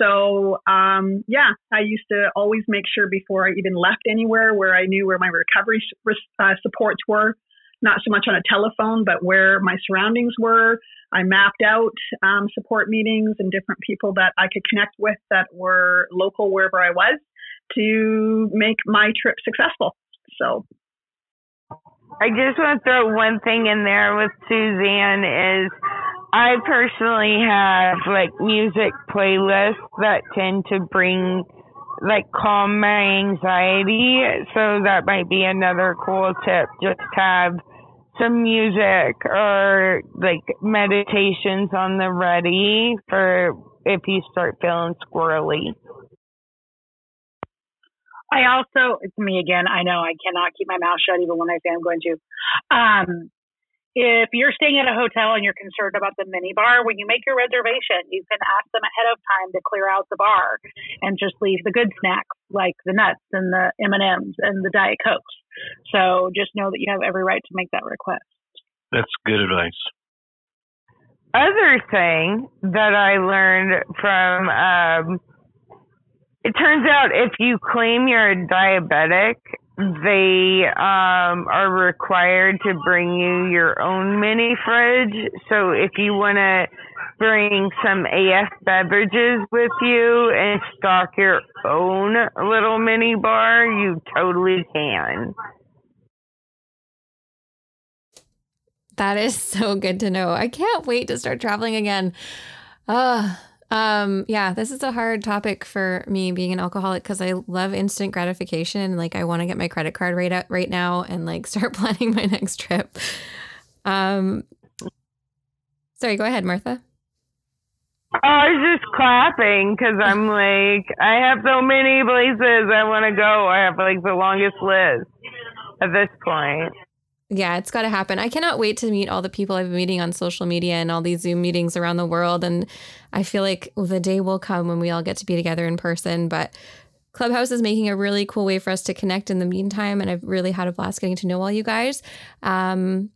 So, um, yeah, I used to always make sure before I even left anywhere where I knew where my recovery uh, supports were, not so much on a telephone, but where my surroundings were, I mapped out um, support meetings and different people that I could connect with that were local wherever I was to make my trip successful. So I just want to throw one thing in there with Suzanne is I personally have like music playlists that tend to bring like calm my anxiety. So that might be another cool tip. Just have some music or like meditations on the ready for if you start feeling squirrely. I also, it's me again. I know I cannot keep my mouth shut even when I say I'm going to. Um, if you're staying at a hotel and you're concerned about the mini bar, when you make your reservation, you can ask them ahead of time to clear out the bar and just leave the good snacks like the nuts and the M and M's and the Diet Cokes. So just know that you have every right to make that request. That's good advice. Other thing that I learned from, um, it turns out if you claim you're a diabetic, they um, are required to bring you your own mini fridge. So if you want to bring some AF beverages with you and stock your own little mini bar, you totally can. That is so good to know. I can't wait to start traveling again. Uh, um, yeah, this is a hard topic for me being an alcoholic because I love instant gratification. Like I want to get my credit card right out right now and like start planning my next trip. Um, sorry, go ahead, Martha. Oh, I was just clapping because I'm like, I have so many places I want to go. I have like the longest list at this point. Yeah, it's got to happen. I cannot wait to meet all the people I've been meeting on social media and all these Zoom meetings around the world. And I feel like the day will come when we all get to be together in person. But Clubhouse is making a really cool way for us to connect in the meantime. And I've really had a blast getting to know all you guys. Um,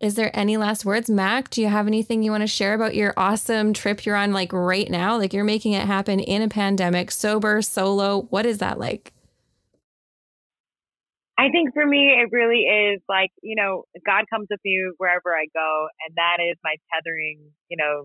is there any last words, Mack? Do you have anything you want to share about your awesome trip you're on, like right now? Like you're making it happen in a pandemic, sober, solo. What is that like? I think for me, it really is like, you know, God comes with me wherever I go. And that is my tethering, you know,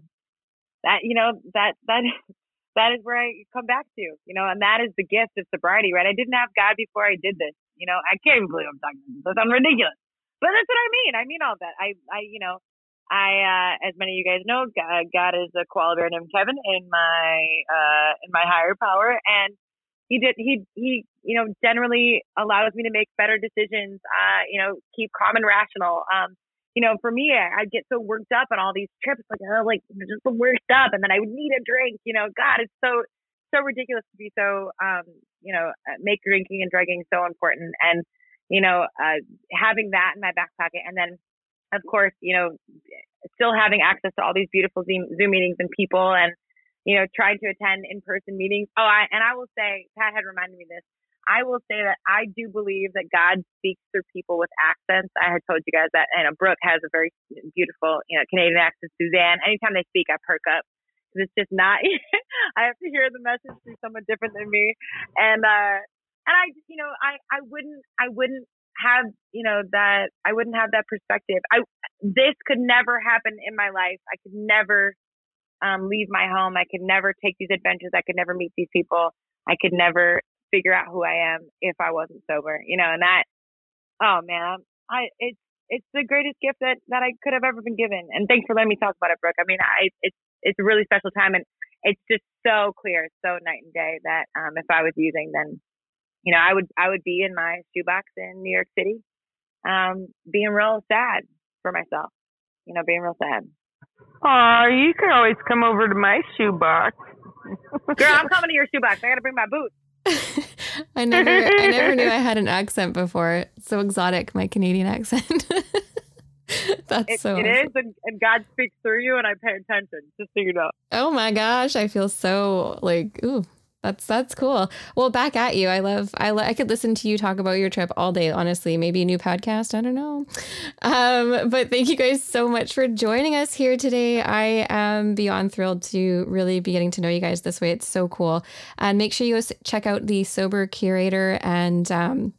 that, you know, that, that, that is where I come back to, you know, and that is the gift of sobriety, right? I didn't have God before I did this. You know, I can't even believe I'm talking about this. That's ridiculous. But that's what I mean. I mean all that. I, I, you know, I, uh, as many of you guys know, God, God is a koala named Kevin in my, uh, in my higher power. And he did he he you know generally allows me to make better decisions uh you know keep calm and rational um you know for me I, i'd get so worked up on all these trips like oh like just worked up and then i would need a drink you know god it's so so ridiculous to be so um you know uh, make drinking and drugging so important and you know uh having that in my back pocket and then of course you know still having access to all these beautiful zoom, zoom meetings and people and you know, trying to attend in-person meetings. Oh, I, and I will say, Pat had reminded me this. I will say that I do believe that God speaks through people with accents. I had told you guys that, and Brooke has a very beautiful, you know, Canadian accent. Suzanne, anytime they speak, I perk up because it's just not. I have to hear the message through someone different than me, and uh, and I, you know, I, I wouldn't, I wouldn't have, you know, that I wouldn't have that perspective. I, this could never happen in my life. I could never um, leave my home. I could never take these adventures. I could never meet these people. I could never figure out who I am if I wasn't sober, you know, and that, oh man, I, it's, it's the greatest gift that, that I could have ever been given. And thanks for letting me talk about it, Brooke. I mean, I, it's, it's a really special time and it's just so clear, so night and day that, um, if I was using, then, you know, I would, I would be in my shoebox in New York City, um, being real sad for myself, you know, being real sad. Aw, you can always come over to my shoebox. Girl, I'm coming to your shoebox. I gotta bring my boots. I never I never knew I had an accent before. so exotic, my Canadian accent. That's it, so It awesome. is, and, and God speaks through you, and I pay attention, just so you know. Oh my gosh, I feel so like ooh. That's that's cool. Well, back at you. I love. I lo- I could listen to you talk about your trip all day. Honestly, maybe a new podcast. I don't know. Um, but thank you guys so much for joining us here today. I am beyond thrilled to really be getting to know you guys this way. It's so cool. And make sure you check out the Sober Curator and. Um,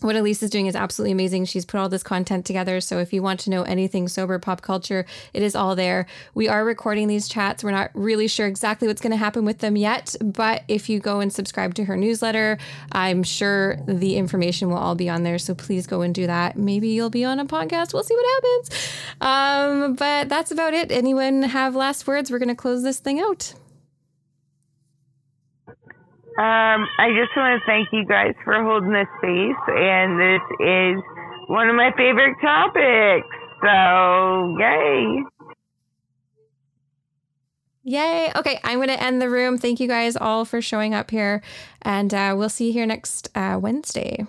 what Elise is doing is absolutely amazing. She's put all this content together. So if you want to know anything sober pop culture, it is all there. We are recording these chats. We're not really sure exactly what's going to happen with them yet. But if you go and subscribe to her newsletter, I'm sure the information will all be on there. So please go and do that. Maybe you'll be on a podcast. We'll see what happens. Um, but that's about it. Anyone have last words? We're going to close this thing out. Um, I just want to thank you guys for holding this space, and this is one of my favorite topics. So, yay! Yay. Okay, I'm going to end the room. Thank you guys all for showing up here, and uh, we'll see you here next uh, Wednesday.